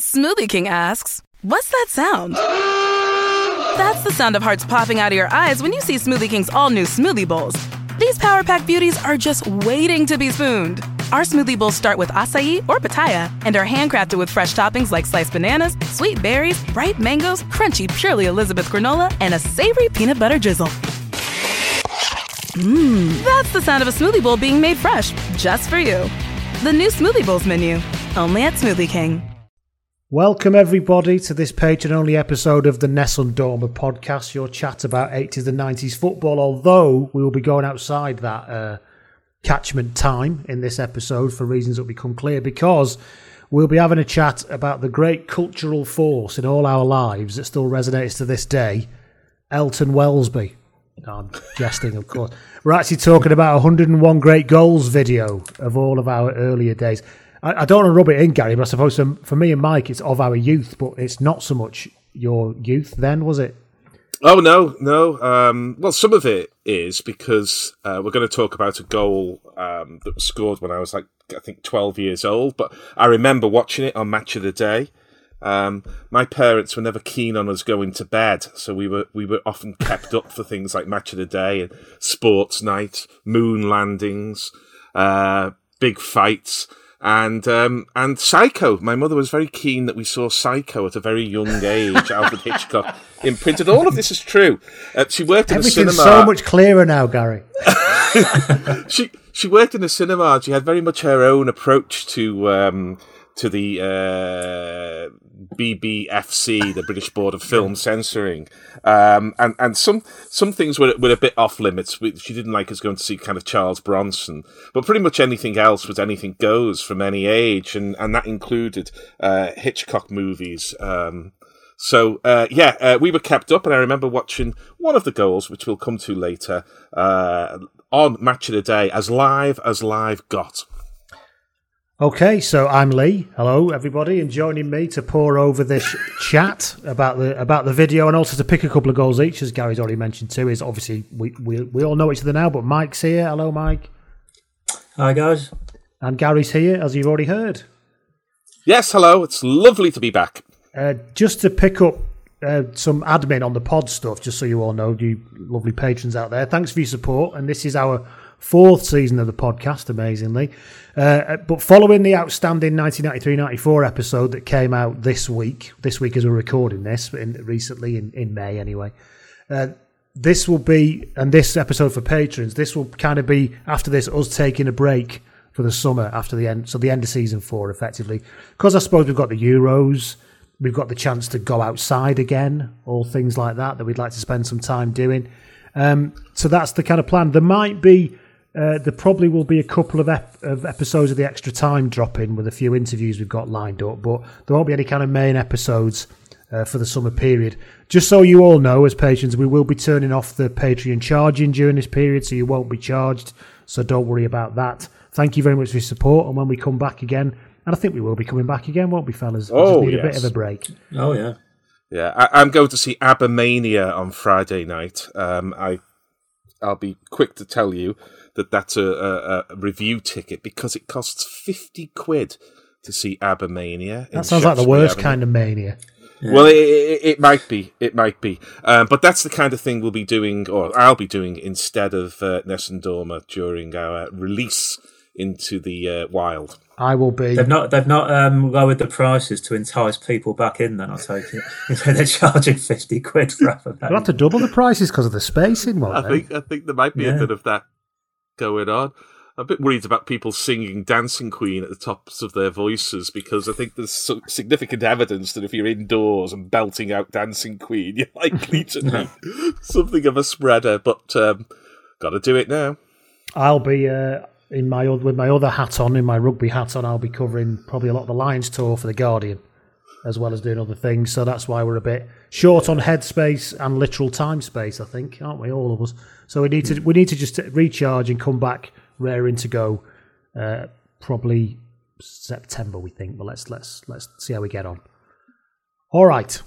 Smoothie King asks, What's that sound? That's the sound of hearts popping out of your eyes when you see Smoothie King's all new smoothie bowls. These Power Pack beauties are just waiting to be spooned. Our smoothie bowls start with acai or pitaya and are handcrafted with fresh toppings like sliced bananas, sweet berries, ripe mangoes, crunchy Purely Elizabeth granola, and a savory peanut butter drizzle. Mmm, that's the sound of a smoothie bowl being made fresh, just for you. The new Smoothie Bowls menu, only at Smoothie King. Welcome, everybody, to this patron only episode of the Nessun Dorma podcast, your chat about 80s and 90s football. Although we will be going outside that uh, catchment time in this episode for reasons that will become clear, because we'll be having a chat about the great cultural force in all our lives that still resonates to this day Elton Welsby. No, I'm jesting, of course. We're actually talking about 101 great goals video of all of our earlier days. I, I don't want to rub it in, Gary, but I suppose for, me and Mike, it's of our youth, but it's not so much your youth then, was it? Oh no, no. Um, well, some of it is because uh, we're going to talk about a goal um, that was scored when I was like I think twelve years old. But I remember watching it on Match of the Day. Um, my parents were never keen on us going to bed, so we were we were often kept up for things like Match of the Day and Sports Night, moon landings, uh, big fights and um, and Psycho. My mother was very keen that we saw Psycho at a very young age. Alfred Hitchcock imprinted. All of this is true. Uh, she worked in a cinema. so much clearer now, Gary. she she worked in the cinema. And she had very much her own approach to. Um, to the uh, BBFC, the British Board of Film Censoring, um, and and some some things were were a bit off limits. She didn't like us going to see kind of Charles Bronson, but pretty much anything else was anything goes from any age, and and that included uh, Hitchcock movies. Um, so uh, yeah, uh, we were kept up, and I remember watching one of the goals, which we'll come to later, uh, on Match of the Day, as live as live got. Okay, so I'm Lee. Hello, everybody, and joining me to pour over this chat about the about the video and also to pick a couple of goals each, as Gary's already mentioned too. Is obviously we we, we all know each other now, but Mike's here. Hello, Mike. Hi, guys. And Gary's here, as you've already heard. Yes, hello. It's lovely to be back. Uh, just to pick up uh, some admin on the pod stuff, just so you all know, you lovely patrons out there. Thanks for your support, and this is our fourth season of the podcast, amazingly. Uh, but following the outstanding 1993-94 episode that came out this week, this week as we're recording this, in, recently in, in May anyway, uh, this will be, and this episode for patrons, this will kind of be, after this, us taking a break for the summer after the end, so the end of season four, effectively. Because I suppose we've got the Euros, we've got the chance to go outside again, all things like that, that we'd like to spend some time doing. Um, so that's the kind of plan. There might be uh, there probably will be a couple of, ep- of episodes of the extra time dropping with a few interviews we've got lined up, but there won't be any kind of main episodes uh, for the summer period. Just so you all know, as patrons, we will be turning off the Patreon charging during this period, so you won't be charged. So don't worry about that. Thank you very much for your support, and when we come back again, and I think we will be coming back again, won't we, fellas? Oh, just need yes. a bit of a break. Oh yeah. Yeah, I, am going to see Abbamania on Friday night. Um, I, I'll be quick to tell you that that's a, a, a review ticket because it costs 50 quid to see Abbamania. That sounds like the worst Avenue. kind of mania. Yeah. Well, it, it, it, might be. It might be. Um, but that's the kind of thing we'll be doing, or I'll be doing, instead of uh, Nessun Dorma during our release into the uh, wild. I will be. They've not. They've not um, lowered the prices to entice people back in. Then I take it. They're charging fifty quid for Abbamania. They'll have to double the prices because of the spacing. Well i they? think. I think there might be yeah. a bit of that going on. I'm a bit worried about people singing Dancing Queen at the tops of their voices because I think there's significant evidence that if you're indoors and belting out Dancing Queen, you're likely to be something of a spreader. But um, got to do it now. I'll be uh, in my with my other hat on, in my rugby hat on. I'll be covering probably a lot of the Lions tour for the Guardian, as well as doing other things. So that's why we're a bit short on headspace and literal time space. I think, aren't we, all of us? So we need to we need to just recharge and come back raring to go. Uh, probably September, we think. But let's let's let's see how we get on. All right.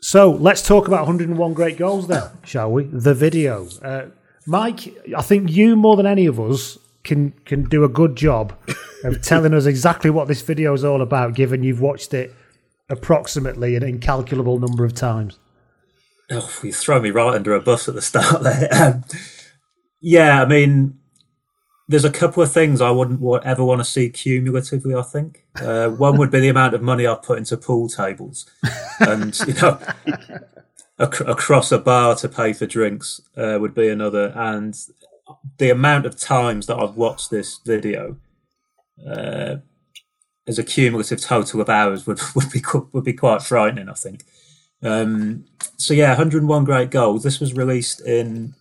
So let's talk about 101 great goals then, shall we? The video. Uh, Mike, I think you more than any of us can can do a good job of telling us exactly what this video is all about, given you've watched it approximately an incalculable number of times. Oh, you throw me right under a bus at the start there. Um, yeah, I mean, there's a couple of things I wouldn't ever want to see cumulatively. I think uh, one would be the amount of money I've put into pool tables, and you know, ac- across a bar to pay for drinks uh, would be another, and the amount of times that I've watched this video uh, as a cumulative total of hours would would be would be quite frightening. I think. Um, so yeah, 101 great goals. This was released in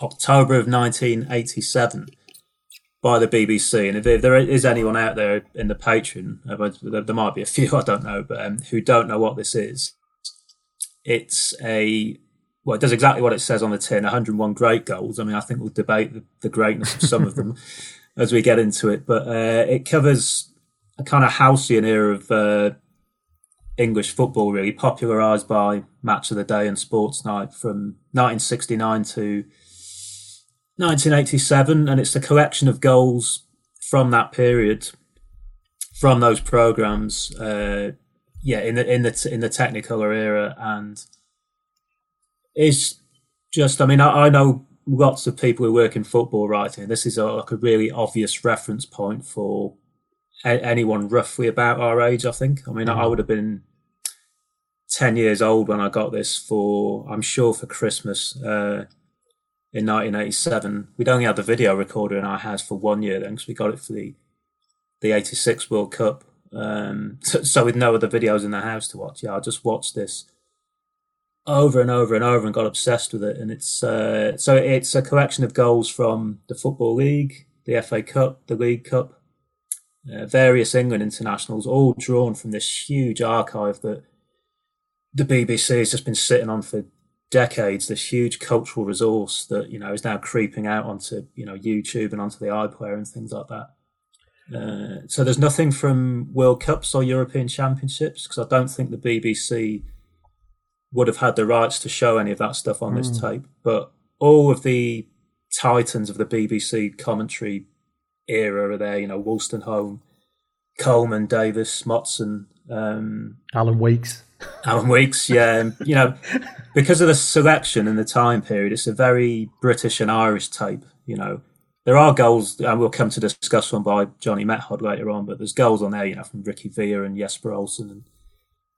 October of 1987 by the BBC. And if, there is anyone out there in the Patreon, uh, there might be a few I don't know, but um, who don't know what this is, it's a well, it does exactly what it says on the tin 101 great goals. I mean, I think we'll debate the, the greatness of some of them as we get into it, but uh, it covers a kind of halcyon era of uh, English football, really popularised by Match of the Day and Sports Night from 1969 to 1987, and it's a collection of goals from that period, from those programs. Uh, yeah, in the in the in the Technicolor era, and it's just. I mean, I, I know lots of people who work in football writing. This is a, like a really obvious reference point for a, anyone roughly about our age. I think. I mean, mm-hmm. I would have been 10 years old when I got this for, I'm sure, for Christmas uh, in 1987. We'd only had the video recorder in our house for one year then because we got it for the, the 86 World Cup. Um, so, so, with no other videos in the house to watch, yeah, I just watched this over and over and over and got obsessed with it. And it's uh, so it's a collection of goals from the Football League, the FA Cup, the League Cup, uh, various England internationals, all drawn from this huge archive that the BBC has just been sitting on for decades. This huge cultural resource that you know is now creeping out onto you know YouTube and onto the iPlayer and things like that. Uh, so there's nothing from World Cups or European Championships because I don't think the BBC would have had the rights to show any of that stuff on mm. this hmm. tape. But all of the titans of the BBC commentary era are there. You know, Wolstenholme, Coleman, Davies, Motson, um, Alan Weeks. Alan Weeks, yeah. you know, because of the selection and the time period, it's a very British and Irish tape. You know, there are goals, and we'll come to discuss one by Johnny Metgod later on, but there's goals on there, you know, from Ricky Villa and Jesper Olsen and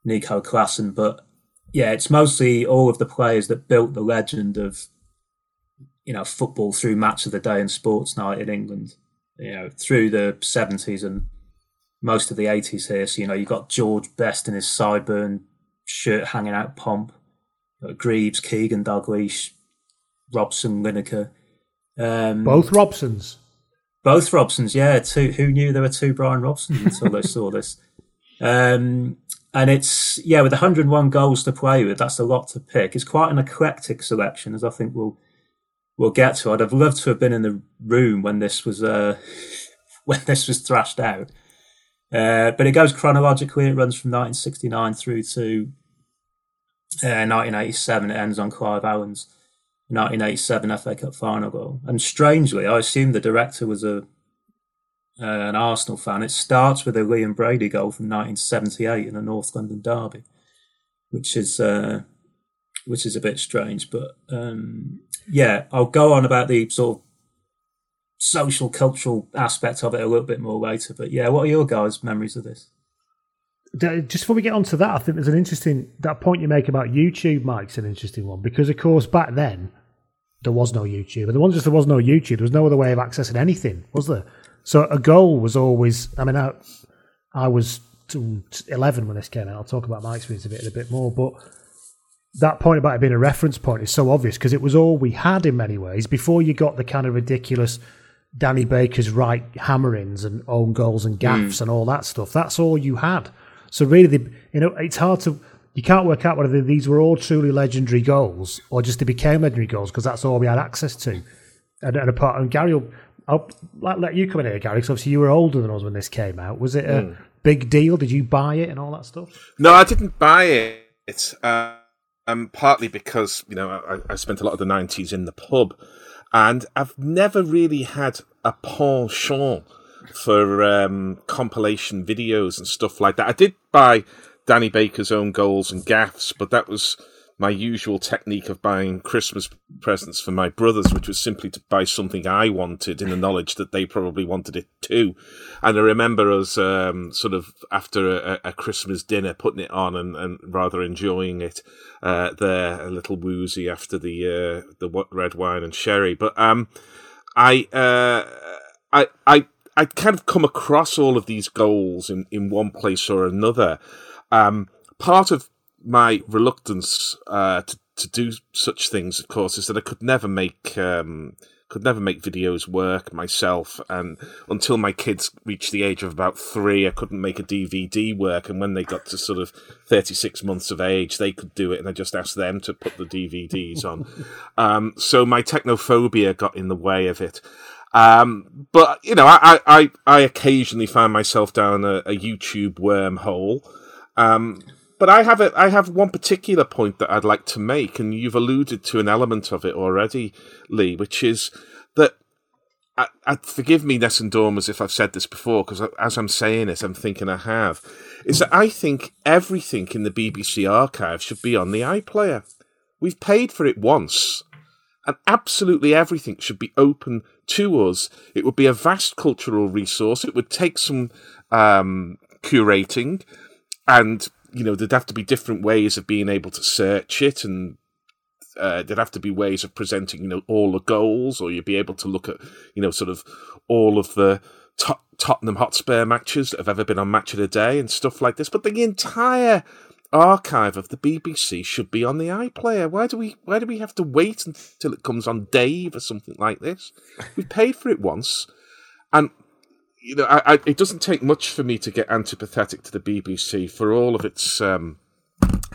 Nico Claesen. But yeah, it's mostly all of the players that built the legend of, you know, football through match of the day and sports night in England, you know, through the 70s and most of the 80s here. So, you know, you've got George Best in his sideburn shirt hanging out pomp, Greaves, Keegan Dalglish, Robson, Lineker. Um, both Robsons. Both Robsons, yeah. Two. Who knew there were two Brian Robsons until they saw this? Um, and it's yeah, with 101 goals to play with, that's a lot to pick. It's quite an eclectic selection, as I think we'll we'll get to. I'd have loved to have been in the room when this was uh, when this was thrashed out. Uh, but it goes chronologically. It runs from 1969 through to uh, 1987. It ends on Clive Allen's 1987 FA Cup final goal. And strangely, I assume the director was a uh, an Arsenal fan. It starts with a Liam Brady goal from 1978 in a North London derby, which is uh, which is a bit strange. But um, yeah, I'll go on about the sort of social cultural aspect of it a little bit more later. But yeah, what are your guys' memories of this? Just before we get onto that, I think there's an interesting that point you make about YouTube. Mike's an interesting one because, of course, back then there was no YouTube, and the one just there was no YouTube. There was no other way of accessing anything, was there? So a goal was always. I mean, I, I was 11 when this came out. I'll talk about my experience of it a bit more, but that point about it being a reference point is so obvious because it was all we had in many ways before you got the kind of ridiculous Danny Baker's right hammerings and own goals and gaffs mm. and all that stuff. That's all you had. So really, the, you know, it's hard to you can't work out whether these were all truly legendary goals or just they became legendary goals because that's all we had access to. And, and apart, and Gary, will, I'll let you come in here, Gary, because obviously you were older than us when this came out. Was it a mm. big deal? Did you buy it and all that stuff? No, I didn't buy it. Uh, um, partly because you know I, I spent a lot of the '90s in the pub, and I've never really had a penchant for um, compilation videos and stuff like that. I did buy Danny Baker's own goals and gaffs, but that was my usual technique of buying Christmas presents for my brothers, which was simply to buy something I wanted in the knowledge that they probably wanted it too. And I remember us um, sort of after a, a, Christmas dinner putting it on and, and rather enjoying it uh, there, a little woozy after the uh, the red wine and sherry. But um, I, uh, I I I kind of come across all of these goals in, in one place or another. Um, part of my reluctance uh, to to do such things, of course, is that I could never make um, could never make videos work myself, and until my kids reached the age of about three, I couldn't make a DVD work. And when they got to sort of thirty six months of age, they could do it, and I just asked them to put the DVDs on. um, so my technophobia got in the way of it. Um, but you know, I, I, I occasionally find myself down a, a YouTube wormhole. Um, but I have a, I have one particular point that I'd like to make, and you've alluded to an element of it already, Lee, which is that. I, I, forgive me, Nessun Dormers, if I've said this before, because as I'm saying it, I'm thinking I have. Is that I think everything in the BBC archive should be on the iPlayer. We've paid for it once, and absolutely everything should be open to us. It would be a vast cultural resource. It would take some um, curating, and you know, there'd have to be different ways of being able to search it and uh, there'd have to be ways of presenting, you know, all the goals, or you'd be able to look at, you know, sort of all of the Tot- Tottenham Hotspur matches that have ever been on Match of the Day and stuff like this. But the entire archive of the BBC should be on the iPlayer. Why do we? Why do we have to wait until it comes on Dave or something like this? We paid for it once, and you know, I, I, it doesn't take much for me to get antipathetic to the BBC for all of its um,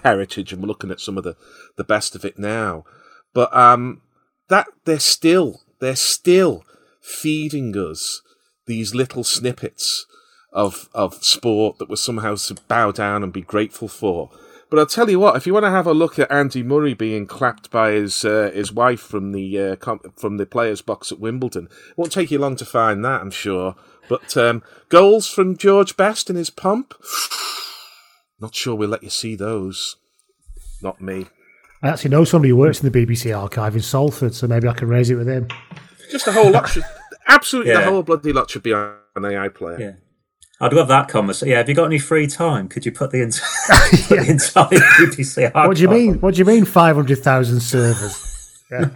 heritage, and we're looking at some of the, the best of it now. But um, that they're still they're still feeding us these little snippets of of sport that we're somehow to bow down and be grateful for. But I'll tell you what, if you want to have a look at Andy Murray being clapped by his uh, his wife from the uh, from the players' box at Wimbledon, it won't take you long to find that, I'm sure. But um, goals from George Best in his pump? Not sure we'll let you see those. Not me. I actually know somebody who works in the BBC archive in Salford, so maybe I can raise it with him. Just a whole lot should, absolutely yeah. the whole bloody lot should be on an iPlayer. Yeah. I'd love that conversation. Yeah, have you got any free time? Could you put the, ent- put the entire BBC archive? What do you mean? What do you mean? Five hundred thousand servers? Yeah.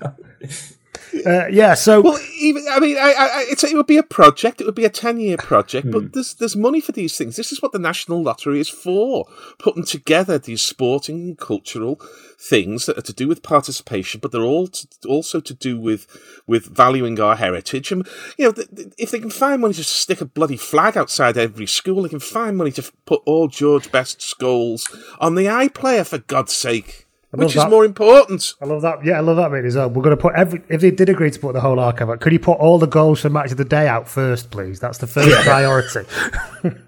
Uh, yeah, so well, even I mean, I, I, it would be a project. It would be a ten-year project, but hmm. there's there's money for these things. This is what the National Lottery is for: putting together these sporting and cultural things that are to do with participation, but they're all to, also to do with with valuing our heritage. And you know, th- th- if they can find money to stick a bloody flag outside every school, they can find money to f- put all George Best's goals on the iPlayer for God's sake. Which is that. more important? I love that. Yeah, I love that bit as well. We're going to put every. If they did agree to put the whole archive out, could you put all the goals for match of the day out first, please? That's the first priority.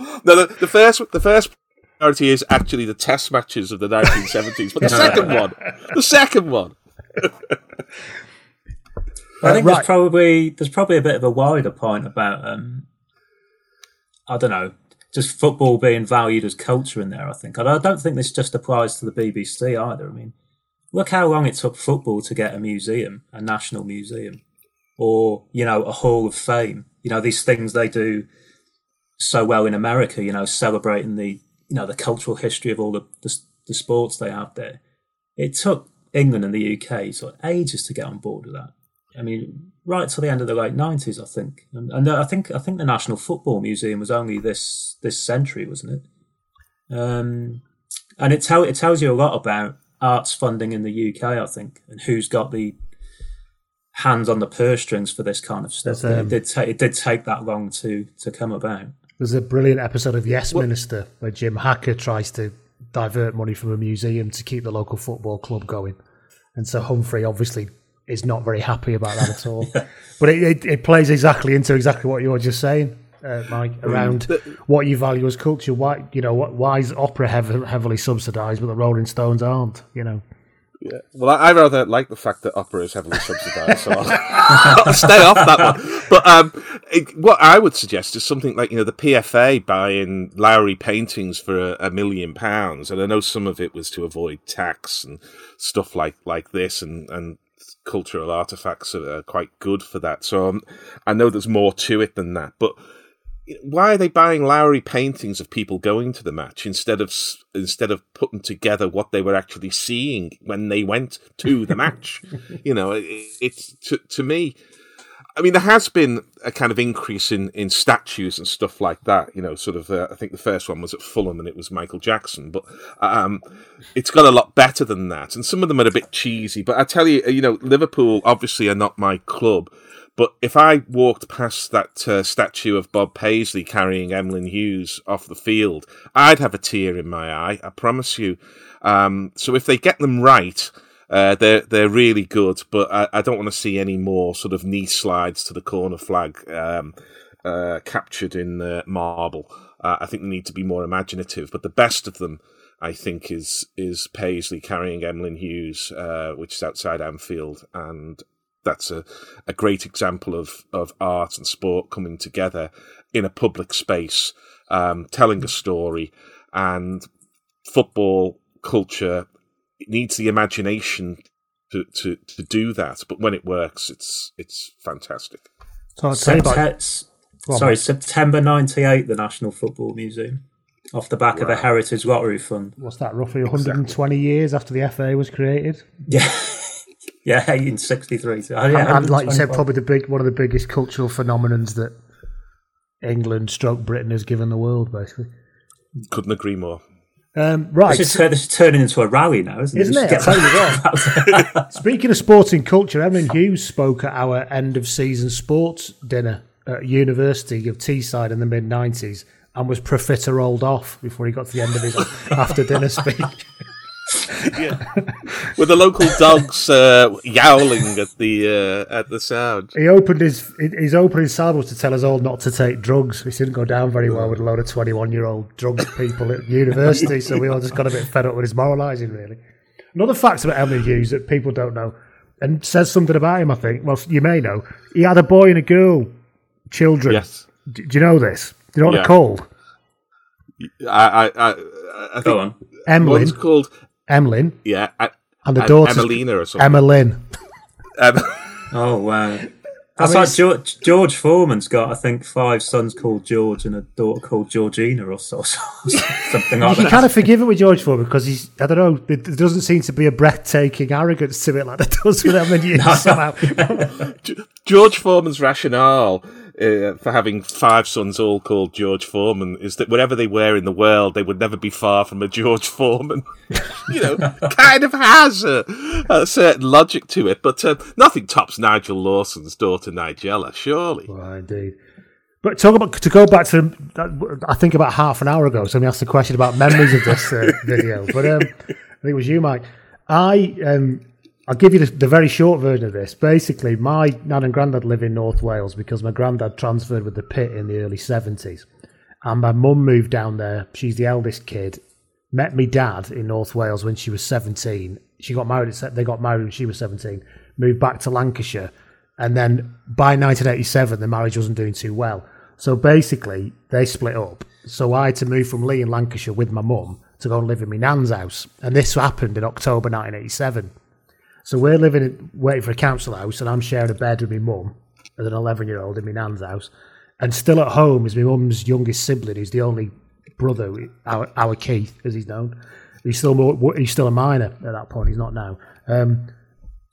no, the, the first the first priority is actually the test matches of the 1970s. But the second one, the second one. I think uh, right. there's probably there's probably a bit of a wider point about um, I don't know just football being valued as culture in there. I think I don't think this just applies to the BBC either. I mean, look how long it took football to get a museum, a national museum, or you know a Hall of Fame. You know these things they do so well in America. You know, celebrating the you know the cultural history of all the the, the sports they have there. It took England and the UK sort of ages to get on board with that. I mean, right till the end of the late nineties, I think. And, and, I think I think the National Football Museum was only this this century, wasn't it? Um, and it tell it tells you a lot about arts funding in the UK, I think, and who's got the hands on the purse strings for this kind of stuff. Um, it did ta- it did take that long to to come about. There's a brilliant episode of Yes what? Minister where Jim Hacker tries to divert money from a museum to keep the local football club going. And so Humphrey obviously is not very happy about that at all. but it, it, it, plays exactly into exactly what you were just saying, uh, Mike, mm. around what you value as culture. Why you know why is opera heavily subsidised, but the Rolling Stones aren't? You know. Yeah. Well, I, I rather like the fact that opera is heavily subsidised, so I'll, I'll stay off that one. But um, it, what I would suggest is something like you know the PFA buying Lowry paintings for a, a, million pounds, and I know some of it was to avoid tax and stuff like like this, and and cultural artifacts are quite good for that. So um, I know there's more to it than that, but why are they buying Lowry paintings of people going to the match instead of instead of putting together what they were actually seeing when they went to the match? you know, it, it's to to me. I mean, there has been a kind of increase in, in statues and stuff like that. You know, sort of. Uh, I think the first one was at Fulham, and it was Michael Jackson. But um, it's got a lot better than that, and some of them are a bit cheesy. But I tell you, you know, Liverpool obviously are not my club, but if I walked past that uh, statue of Bob Paisley carrying Emlyn Hughes off the field, I'd have a tear in my eye. I promise you. Um, so if they get them right, uh, they're they're really good. But I, I, don't want to see any more sort of knee slides to the corner flag um, uh, captured in uh, marble. I think they need to be more imaginative. But the best of them. I think is is Paisley carrying Emlyn Hughes, uh, which is outside Anfield, and that's a, a great example of, of art and sport coming together in a public space, um, telling a story. And football culture needs the imagination to, to, to do that. But when it works, it's it's fantastic. So September, sorry, September 98, the National Football Museum. Off the back wow. of a Heritage Lottery Fund. What's that, roughly 120 exactly. years after the FA was created? Yeah. Yeah, in '63. So, oh, yeah, and, like you said, probably the big one of the biggest cultural phenomenons that England, stroke Britain, has given the world. Basically, couldn't agree more. Um, right, this is, this is, turning into a rally now, isn't it? Isn't it? you what. Speaking of sporting culture, Emlyn Hughes spoke at our end of season sports dinner at University of Teesside in the mid '90s and was profiterolled off before he got to the end of his after dinner speech yeah. With the local dogs uh, yowling at the uh, at the sound. He opened his his opening salvo to tell us all not to take drugs, which didn't go down very well with a load of twenty one year old drug people at university. so we all just got a bit fed up with his moralising, really. Another fact about Emlyn Hughes that people don't know and says something about him. I think. Well, you may know. He had a boy and a girl, children. Yes. Do, do you know this? Do you know what yeah. they're called? I, I, I, I think Go on. Emlyn. One's called Emlyn. Yeah. I, and the daughter. Emelina or something. Emmeline. Um, oh, wow. That's I mean, like George, George Foreman's got, I think, five sons called George and a daughter called Georgina or so, something like you that. You kind of forgive it with George Foreman because he's, I don't know, there doesn't seem to be a breathtaking arrogance to it like there does with Emlyn no, somehow. George Foreman's rationale uh, for having five sons all called George Foreman is that wherever they were in the world, they would never be far from a George Foreman. you know, kind of has a, a, certain logic to it, but uh, nothing tops Nigel Lawson's daughter Nigella, surely. Well, indeed. But talk about to go back to I think about half an hour ago, somebody asked a question about memories of this uh, video. But um, I think it was you, Mike. I um, I'll give you the, very short version of this. Basically, my nan and granddad live in North Wales because my granddad transferred with the pit in the early 70s. And my mum moved down there. She's the eldest kid. Met me dad in North Wales when she was 17. She got married, they got married when she was 17. Moved back to Lancashire. And then by 1987, the marriage wasn't doing too well. So basically, they split up. So I had to move from Leigh in Lancashire with my mum to go and live in my nan's house. And this happened in October 1987. So we're living, in, waiting for a council house, and I'm sharing a bed with my mum as an 11 year old in my nan's house. And still at home is my mum's youngest sibling, who's the only brother, our, our Keith, as he's known. He's still more, he's still a minor at that point. He's not now. Um,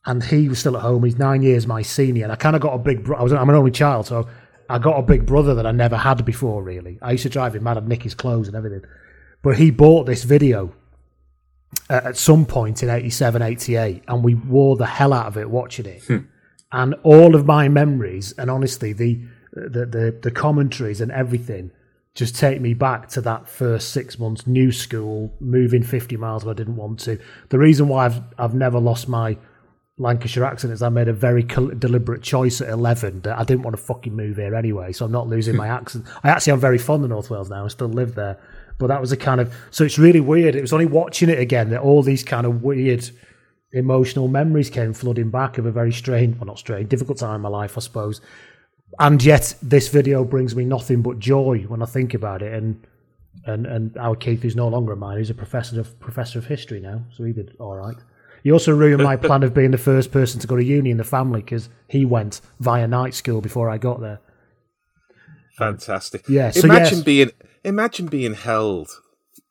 and he was still at home. He's nine years my senior, and I kind of got a big. I was I'm an only child, so I got a big brother that I never had before. Really, I used to drive him mad. I'd nick his clothes and everything. But he bought this video uh, at some point in 87, 88, and we wore the hell out of it watching it. Hmm. And all of my memories, and honestly, the, the, the, the commentaries and everything just take me back to that first six months, new school, moving 50 miles when I didn't want to. The reason why I've, I've never lost my Lancashire accent is I made a very deliberate choice at 11 that I didn't want to fucking move here anyway, so I'm not losing my accent. I actually am very fond of North Wales now. I still live there. But that was a kind of so it's really weird. It was only watching it again that all these kind of weird emotional memories came flooding back of a very strange, well, not strange, difficult time in my life, I suppose. And yet, this video brings me nothing but joy when I think about it. And and and our Keith, who's no longer a mine, he's a professor of professor of history now, so he did all right. He also ruined my plan of being the first person to go to uni in the family because he went via night school before I got there. Fantastic. Yeah, so imagine yes. being imagine being held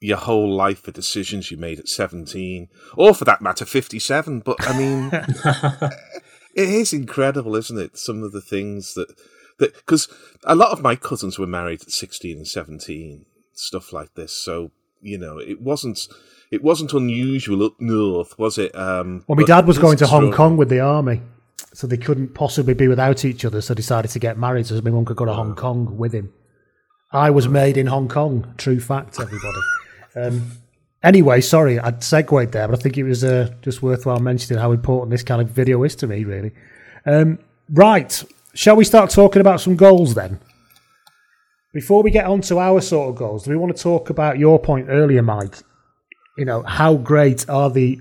your whole life for decisions you made at seventeen, or for that matter, fifty-seven. But I mean, it is incredible, isn't it? Some of the things that that because a lot of my cousins were married at sixteen and seventeen, stuff like this. So you know, it wasn't it wasn't unusual up north, was it? Um, Well, my dad was going to Hong extraordinary. Kong with the army, so they couldn't possibly be without each other. So decided to get married, so my mum could go to Hong Kong with him. I was made in Hong Kong. True fact, everybody. um, anyway, sorry, I'd segued there, but I think it was uh, just worthwhile mentioning how important this kind of video is to me. Really. Um, right, shall we start talking about some goals then? Before we get on to our sort of goals, do we want to talk about your point earlier, Mike? You know, how great are the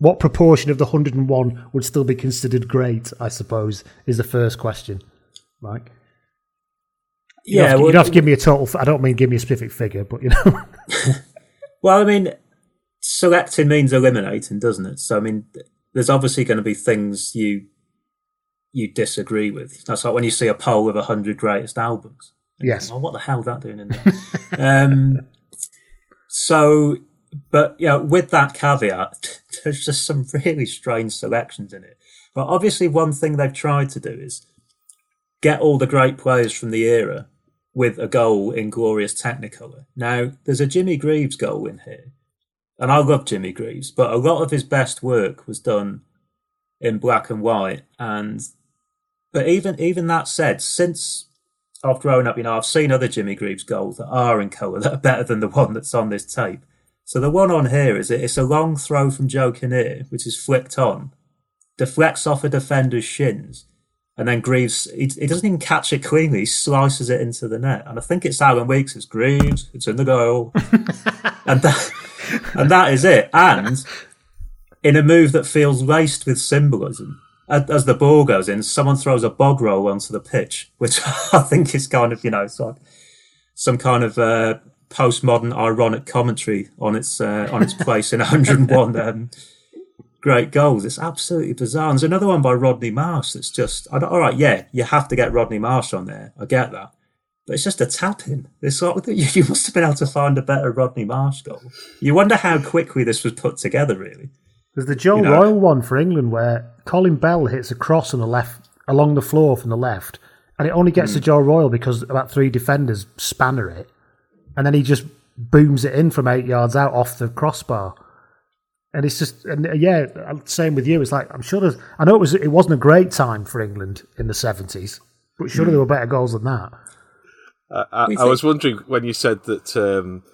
what proportion of the 101 would still be considered great, I suppose, is the first question. Mike? You don't Yeah, have to, well- don't have to give me a total, I don't mean give me a specific figure, but you know. Well, I mean, selecting means eliminating, doesn't it? So, I mean, there's obviously going to be things you you disagree with. That's like when you see a poll of 100 greatest albums. yes. Oh, what the hell is that doing in there? um, so, but you know, with that caveat, there's just some really strange selections in it. But obviously, one thing they've tried to do is get all the great players from the era with a goal in glorious Technicolor. Now, there's a Jimmy Greaves goal in here, and I love Jimmy Greaves, but a lot of his best work was done in black and white. And but even even that said, since I've grown up, you know, I've seen other Jimmy Greaves goals that are in colour that are better than the one that's on this tape. So the one on here is it's a long throw from Joe Kinnear, which is flicked on, deflects off a defender's shins, and then Greaves he, he doesn't even catch it cleanly, he slices it into the net. And I think it's Alan Weeks, it's Greaves, it's in the goal. and that and that is it. And in a move that feels laced with symbolism. As the ball goes in, someone throws a bog roll onto the pitch, which I think is kind of, you know, it's like some kind of uh, postmodern ironic commentary on its uh, on its place in 101 um, great goals. It's absolutely bizarre. And there's another one by Rodney Marsh that's just, I don't, all right, yeah, you have to get Rodney Marsh on there. I get that. But it's just a tapping. It's like, you must have been able to find a better Rodney Marsh goal. You wonder how quickly this was put together, really. There's the Joe You know- Royal one for England where Colin Bell hits a cross on the left, along the floor from the left, and it only Hmm. gets to Joe Royle because about three defenders spanner it, and then he just booms it in from eight yards out off the crossbar. And it's just, and uh, yeah, same with you. It's like I'm sure there's. I know it was. It wasn't a great time for England in the seventies, but surely Hmm. there were better goals than that. I, I, I was wondering when you said that um,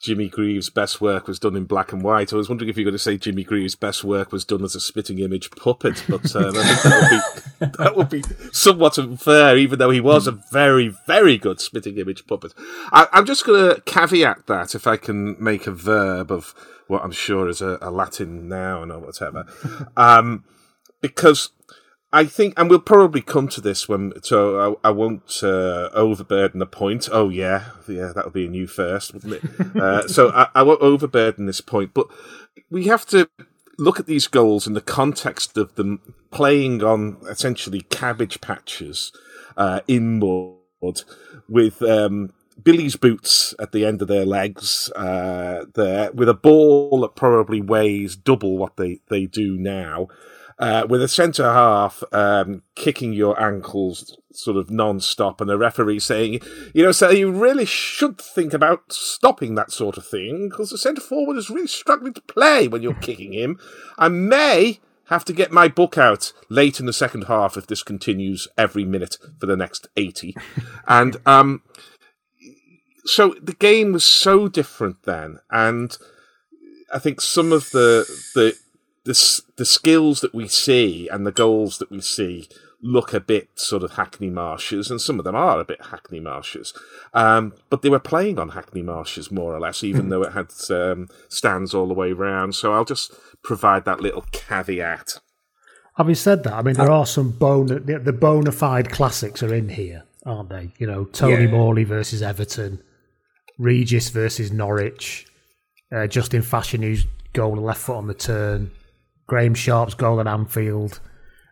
Jimmy Greaves' best work was done in black and white. I was wondering if you were going to say Jimmy Greaves' best work was done as a spitting image puppet, but um, I think that would be that would be somewhat unfair, even though he was a very, very good spitting image puppet. I, I'm just going to caveat that if I can make a verb of what I'm sure is a, a Latin noun or whatever, um, because I think, and we'll probably come to this when, so I, I won't uh, overburden the point. Oh yeah, yeah, that would be a new first, wouldn't it? uh, so I, I won't overburden this point, but we have to look at these goals in the context of them playing on essentially cabbage patches uh, in mud with um, Billy's boots at the end of their legs uh, there, with a ball that probably weighs double what they, they do now uh, with a centre half um, kicking your ankles sort of non-stop and a referee saying, you know, so you really should think about stopping that sort of thing because the centre forward is really struggling to play when you're kicking him. I may have to get my book out late in the second half if this continues every minute for the next 80. and um, so the game was so different then. And I think some of the the the, the skills that we see and the goals that we see look a bit sort of Hackney Marshes, and some of them are a bit Hackney Marshes. Um, but they were playing on Hackney Marshes more or less, even though it had um, stands all the way round. So I'll just provide that little caveat. Having said that, I mean there are some bona the, bona fide classics are in here, aren't they? You know, Tony Yeah. Morley versus Everton, Regis versus Norwich, uh, Justin Fashanu's goal and left foot on the turn, Graeme Sharp's goal at Anfield,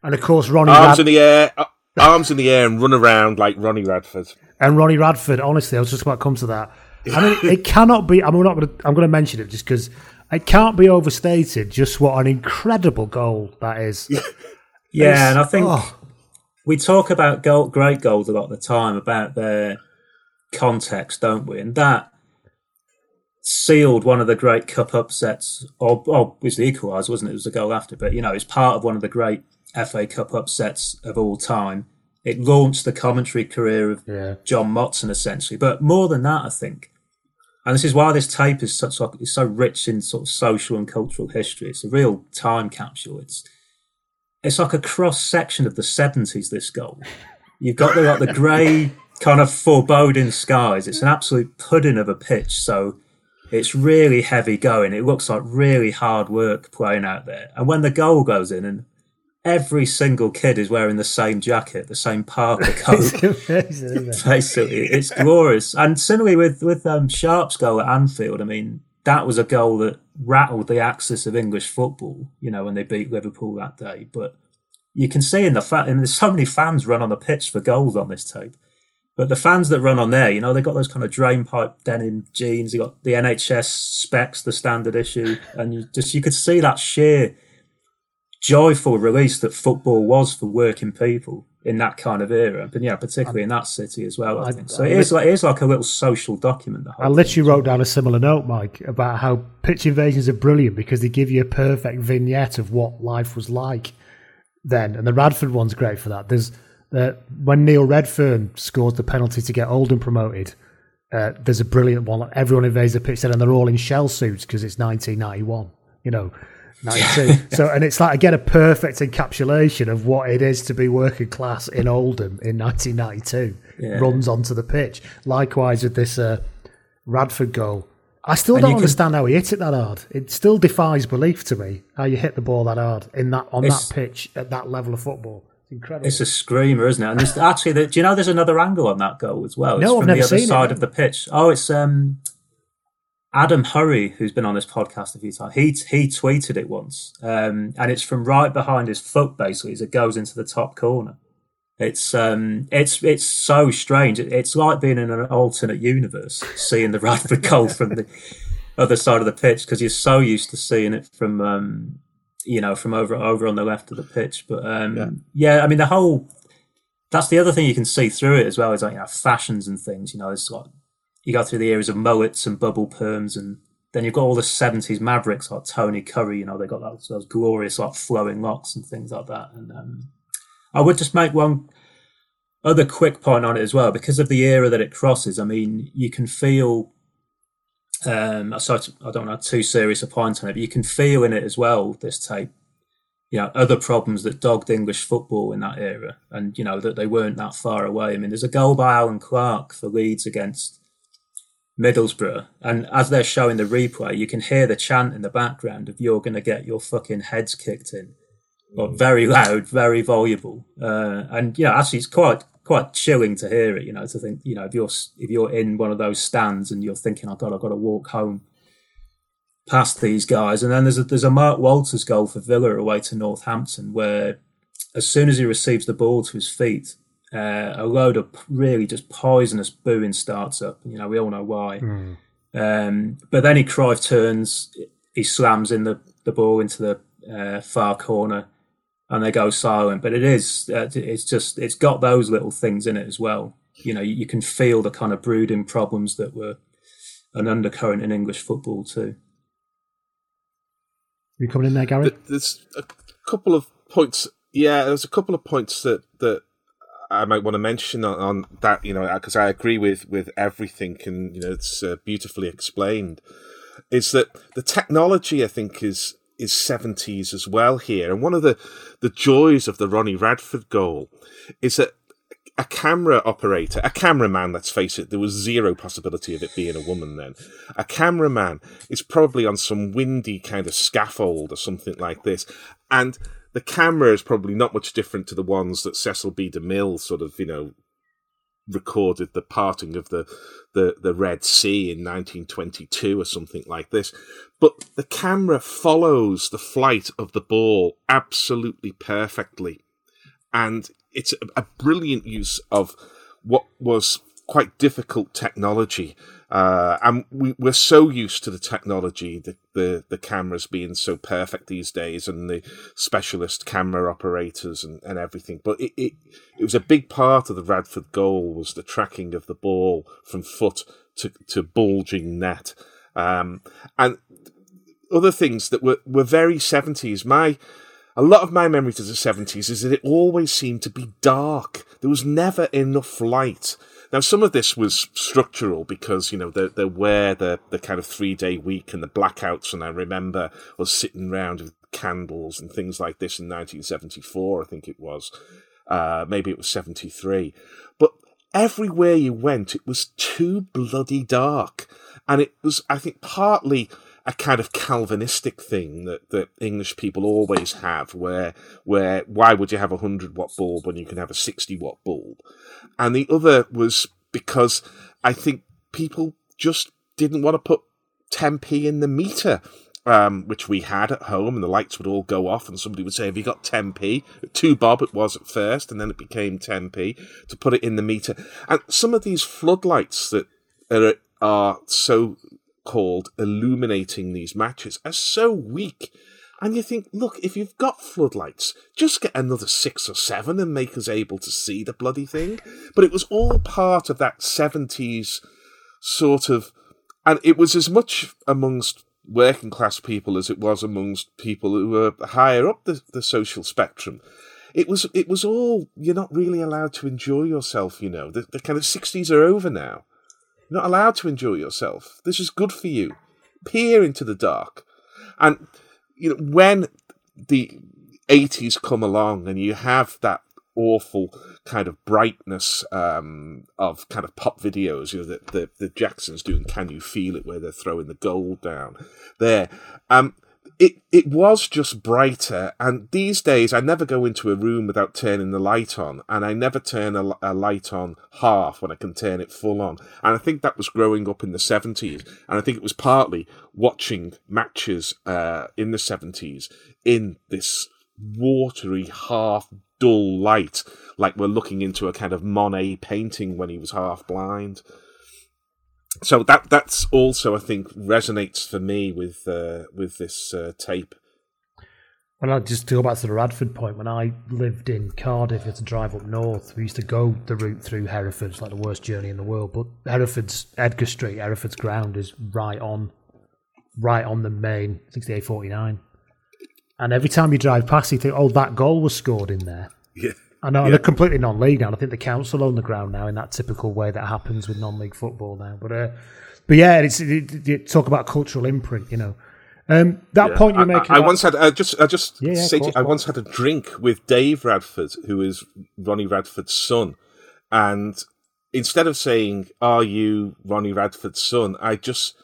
and of course Ronnie Arms Rad- in the air, uh, arms in the air, and run around like Ronnie Radford. and Ronnie Radford. Honestly, I was just about to come to that. I mean, it cannot be. I'm not going to. I'm going to mention it just because it can't be overstated. Just what an incredible goal that is. Yeah, and I think Oh. we talk about goal, great goals a lot of the time about their context, don't we? And that sealed one of the great cup upsets, or, or it was the equaliser, wasn't it? It was the goal after, but you know, it's part of one of the great FA Cup upsets of all time. It launched the commentary career of Yeah. John Motson, essentially. But more than that, I think, and this is why this tape is such like is so rich in sort of social and cultural history. It's a real time capsule. It's it's like a cross section of the seventies. This goal, you've got the like the grey kind of foreboding skies. It's an absolute pudding of a pitch. So it's really heavy going. It looks like really hard work playing out there. And when the goal goes in, and every single kid is wearing the same jacket, the same Parker coat. It's amazing, isn't it? Basically, it's glorious. And similarly with with um, Sharp's goal at Anfield, I mean, that was a goal that rattled the axis of English football. You know, when they beat Liverpool that day. But you can see in the fact, and there's so many fans run on the pitch for goals on this tape. But the fans that run on there, you know, they got those kind of drain pipe denim jeans. You got the NHS specs, the standard issue, and you just you could see that sheer joyful release that football was for working people in that kind of era, but yeah, particularly in that city as well. I, I- think so. It is like it is like a little social document. The whole I thing. literally wrote down a similar note, Mike, about how pitch invasions are brilliant because they give you a perfect vignette of what life was like then. And the Radford one's great for that. There's uh, when Neil Redfearn scores the penalty to get Oldham promoted. Uh, there's a brilliant one. Everyone invades the pitch and they're all in shell suits because it's 1991. You know, 92. so, and it's like again a perfect encapsulation of what it is to be working class in Oldham in 1992. Yeah. Runs onto the pitch. Likewise with this uh, Radford goal. I still And don't you can- understand how he hit it that hard. It still defies belief to me how you hit the ball that hard in that on that pitch at that level of football. It's incredible. It's a screamer, isn't it? And there's actually, the, do you know there's another angle on that goal as well? It's No, I've from never the other seen it, side no. of the pitch. Oh, it's um, Adam Hurrey, who's been on this podcast a few times. He he tweeted it once, um, and it's from right behind his foot, basically, as it goes into the top corner. It's um, it's it's so strange. It- It's like being in an alternate universe, seeing the Radford goal from the other side of the pitch because you're so used to seeing it from um, you know from over over on the left of the pitch. But um, Yeah. yeah. I mean the whole that's the other thing you can see through it as well is like you know fashions and things. You know, it's like you go through the eras of mullets and bubble perms, and then you've got all the seventies mavericks like Tony Currie. You know, they got those, those glorious like flowing locks and things like that. And um, I would just make one other quick point on it as well because of the era that it crosses. I mean, you can feel. Um, so I don't know too serious a point on it, but you can feel in it as well. This tape you know, other problems that dogged English football in that era, and you know that they weren't that far away. I mean, there's a goal by Allan Clarke for Leeds against Middlesbrough, and as they're showing the replay, you can hear the chant in the background of "You're going to get your fucking heads kicked in," but very loud, very voluble, uh, and you know, actually, it's quite quite chilling to hear it. You know, to think, you know, if you're if you're in one of those stands and you're thinking, "Oh God, I've got to walk home." past these guys. And then there's a, there's a Mark Walters goal for Villa away to Northampton where as soon as he receives the ball to his feet, uh, a load of really just poisonous booing starts up. You know, we all know why. Um, but then he Cruyff turns, he slams in the, the ball into the uh, far corner and they go silent. But it is, uh, it's just, it's got those little things in it as well. You know, you, you can feel the kind of brooding problems that were an undercurrent in English football too. you coming in there, Gary? Th- There's a couple of points. Yeah, there's a couple of points that that I might want to mention on, on that. You know, because I agree with with everything, and you know, it's uh, beautifully explained. Is that the technology? I think is is 70s as well here. And one of the, the joys of the Ronnie Radford goal is that a camera operator, a cameraman, let's face it, there was zero possibility of it being a woman then. A cameraman is probably on some windy kind of scaffold or something like this. And the camera is probably not much different to the ones that Cecil B. DeMille sort of, you know, recorded the parting of the, the, the Red Sea in 1922 or something like this. But the camera follows the flight of the ball absolutely perfectly. And it's a, a brilliant use of what was quite difficult technology. Uh, and we, we're so used to the technology, the, the, the cameras being so perfect these days and the specialist camera operators and, and everything. But it, it, it was a big part of the Radford goal was the tracking of the ball from foot to, to bulging net. Um, and other things that were, were very 70s. My, a lot of my memories of the 70s is that it always seemed to be dark. There was never enough light. Now, some of this was structural because, you know, there, there were the, the kind of three day week and the blackouts. And I remember us sitting around with candles and things like this in 1974, I think it was. Uh, maybe it was 73. But everywhere you went, it was too bloody dark. And it was, I think, partly a kind of Calvinistic thing that, that English people always have, where where why would you have a hundred watt bulb when you can have a sixty watt bulb? And the other was because I think people just didn't want to put 10p in the meter. Um, which we had at home, and the lights would all go off, and somebody would say, "Have you got 10p?" Two bob it was at first, and then it became 10p to put it in the meter. And some of these floodlights that are, are so called illuminating these matches are so weak. And you think, look, if you've got floodlights, just get another six or seven and make us able to see the bloody thing. But it was all part of that 70s sort of. And it was as much amongst working class people as it was amongst people who were higher up the, the social spectrum. It was it was all you're not really allowed to enjoy yourself, you know. The, the kind of sixties are over now. You're not allowed to enjoy yourself. This is good for you. Peer into the dark. And, you know, when the 80s come along and you have that awful kind of brightness um, of kind of pop videos, you know, that the, the Jacksons doing Can You Feel It, where they're throwing the gold down there. Um, it it was just brighter and these days i never go into a room without turning the light on and i never turn a, a, light on half when i can turn it full on. And i think that was growing up in the 70s and i think it was partly watching matches uh, in the 70s in this watery half dull light like we're looking into a kind of monet painting when he was half blind so that that's also I think resonates for me with uh, with this uh, tape. Well, I just to go back to the Radford point, when I lived in Cardiff, had to drive up north. We used to go the route through Hereford, it's like the worst journey in the world. But Hereford's Edgar Street, Hereford's ground is right on, right on the main 6849. And every time you drive past, you think, "Oh, that goal was scored in there." Yeah. I know yeah. they're completely non-league now. I think the council own the ground now in that typical way that happens with non-league football now. But uh, but yeah, it's it, it, talk about cultural imprint. You know, um, that yeah. point you're making. I, I once had I just I just yeah, say course, I once had a drink with Dave Radford, who is Ronnie Radford's son, and instead of saying "Are you Ronnie Radford's son?" I just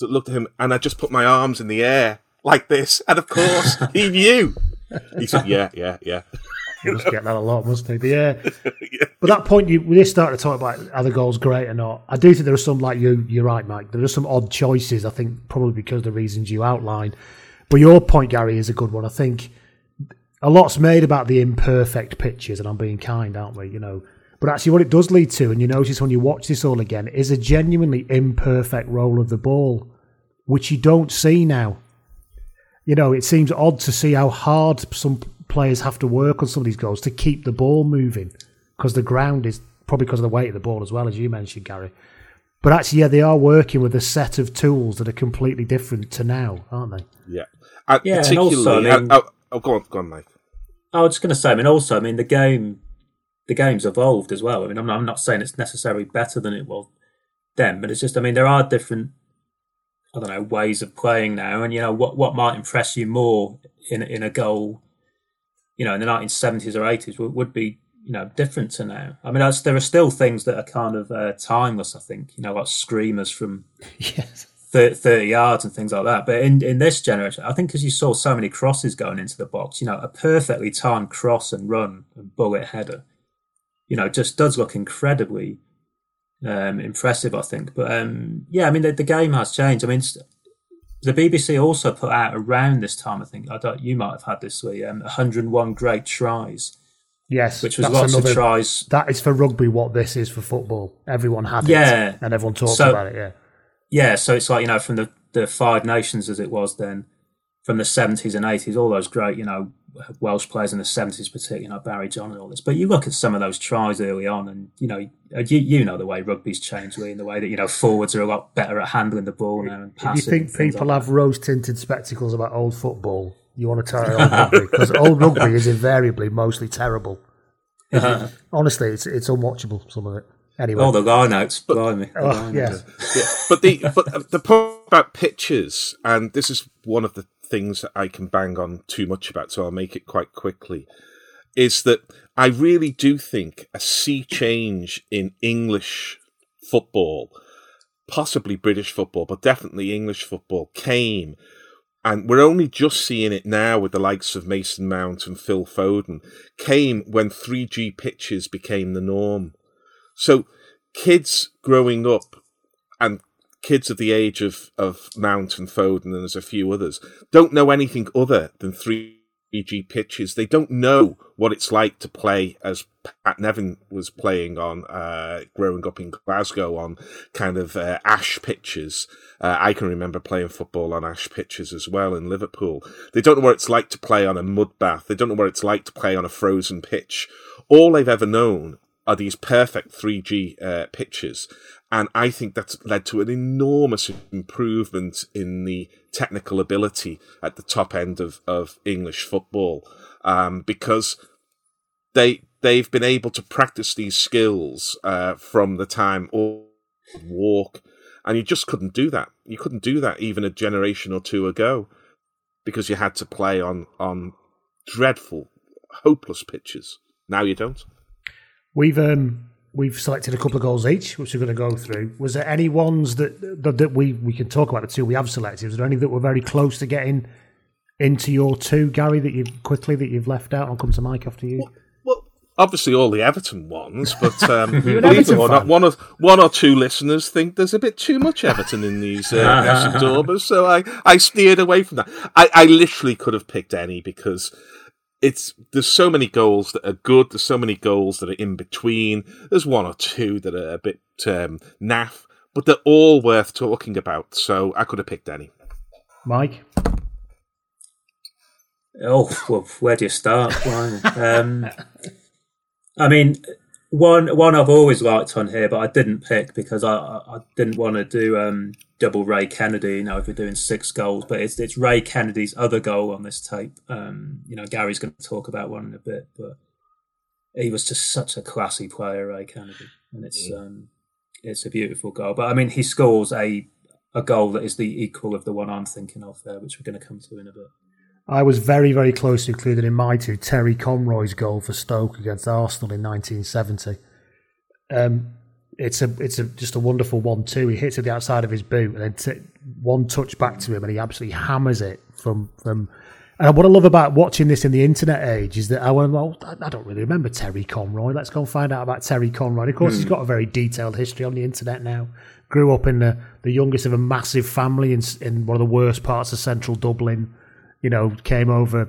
looked at him and I just put my arms in the air like this, and of course he knew. He said, "Yeah, yeah, yeah." He must get that a lot, must he? But yeah. yeah. But that point, you we start to talk about are the goals great or not. I do think there are some like you. You're right, Mike. There are some odd choices. I think probably because of the reasons you outlined. But your point, Gary, is a good one. I think a lot's made about the imperfect pitches, and I'm being kind, aren't we? You know. But actually, what it does lead to, and you notice when you watch this all again, is a genuinely imperfect roll of the ball, which you don't see now. You know, it seems odd to see how hard some players have to work on some of these goals to keep the ball moving because the ground is probably because of the weight of the ball as well as you mentioned, Gary. But actually, yeah, they are working with a set of tools that are completely different to now, aren't they? Yeah, uh, yeah. Particularly, also, I mean, uh, oh, oh, go on, go on, Mike. I was just going to say. I mean, also, I mean, the game, the game's evolved as well. I mean, I'm not, I'm not saying it's necessarily better than it was then, but it's just, I mean, there are different I don't know ways of playing now, and you know what what might impress you more in in a goal, you know, in the 1970s or 80s would, would be you know different to now. I mean, there are still things that are kind of uh, timeless. I think you know, like screamers from yes. 30, 30 yards and things like that. But in, in this generation, I think because you saw so many crosses going into the box, you know, a perfectly timed cross and run and bullet header, you know, just does look incredibly um, impressive, I think. But um, yeah, I mean, the, the, game has changed. I mean, the BBC also put out around this time, I think, I don't, you might have had this, Lee, um, 101 great tries. Yes, which was lots another, of tries. That is for rugby what this is for football. Everyone had yeah. it, and everyone talks so, about it. Yeah, yeah, so it's like you know from the the Five Nations as it was then, from the seventies and eighties, all those great you know Welsh players in the seventies, particularly you know Barry John and all this. But you look at some of those tries early on, and you know you you know the way rugby's changed, really, in the way that you know forwards are a lot better at handling the ball now and passing. If you think people like have rose tinted spectacles about old football, you want to tell old rugby because old rugby is invariably mostly terrible. Uh-huh. Honestly, it's it's unwatchable. Some of it. Anyway, oh, the line outs, blimey. Oh, yeah. yeah. But the but the point about pitches, and this is one of the things that I can bang on too much about, so I'll make it quite quickly, is that I really do think a sea change in English football, possibly British football, but definitely English football, came. And we're only just seeing it now with the likes of Mason Mount and Phil Foden, came when 3G pitches became the norm so kids growing up and kids of the age of, of Mount and Foden and there's a few others don't know anything other than 3G pitches. They don't know what it's like to play as Pat Nevin was playing on, uh, growing up in Glasgow on kind of uh, ash pitches. Uh, I can remember playing football on ash pitches as well in Liverpool. They don't know what it's like to play on a mud bath. They don't know what it's like to play on a frozen pitch. All they've ever known are these perfect 3G uh, pitches. And I think that's led to an enormous improvement in the technical ability at the top end of, of English football. Um, because they, they've been able to practice these skills, uh, from the time or walk. And you just couldn't do that. You couldn't do that even a generation or two ago because you had to play on, on dreadful, hopeless pitches. Now you don't. We've um, we've selected a couple of goals each, which we're going to go through. Was there any ones that that, that we we can talk about the two we have selected? Was there any that were very close to getting into your two, Gary? That you quickly that you've left out? I'll come to Mike after you. Well, well obviously all the Everton ones, but um, believe it or not, one or one or two listeners think there's a bit too much Everton in these uh, so I I steered away from that. I I literally could have picked any because it's there's so many goals that are good. There's so many goals that are in between. There's one or two that are a bit um, naff, but they're all worth talking about. So I could have picked any. Mike. Oh, well, where do you start? um, I mean, one one I've always liked on here, but I didn't pick because I I didn't want to do um, double Ray Kennedy. You know, if we're doing six goals, but it's it's Ray Kennedy's other goal on this tape. Um, you know, Gary's going to talk about one in a bit, but he was just such a classy player, Ray Kennedy, and it's yeah. um, it's a beautiful goal. But I mean, he scores a a goal that is the equal of the one I'm thinking of there, which we're going to come to in a bit. I was very, very close to including in my two Terry Conroy's goal for Stoke against Arsenal in 1970. Um, it's a it's a just a wonderful one too. He hits it the outside of his boot and then t- one touch back to him and he absolutely hammers it from from. And what I love about watching this in the internet age is that I went, well, I don't really remember Terry Conroy. Let's go and find out about Terry Conroy. Of course, mm. he's got a very detailed history on the internet now. Grew up in the, the youngest of a massive family in, in one of the worst parts of central Dublin you know, came over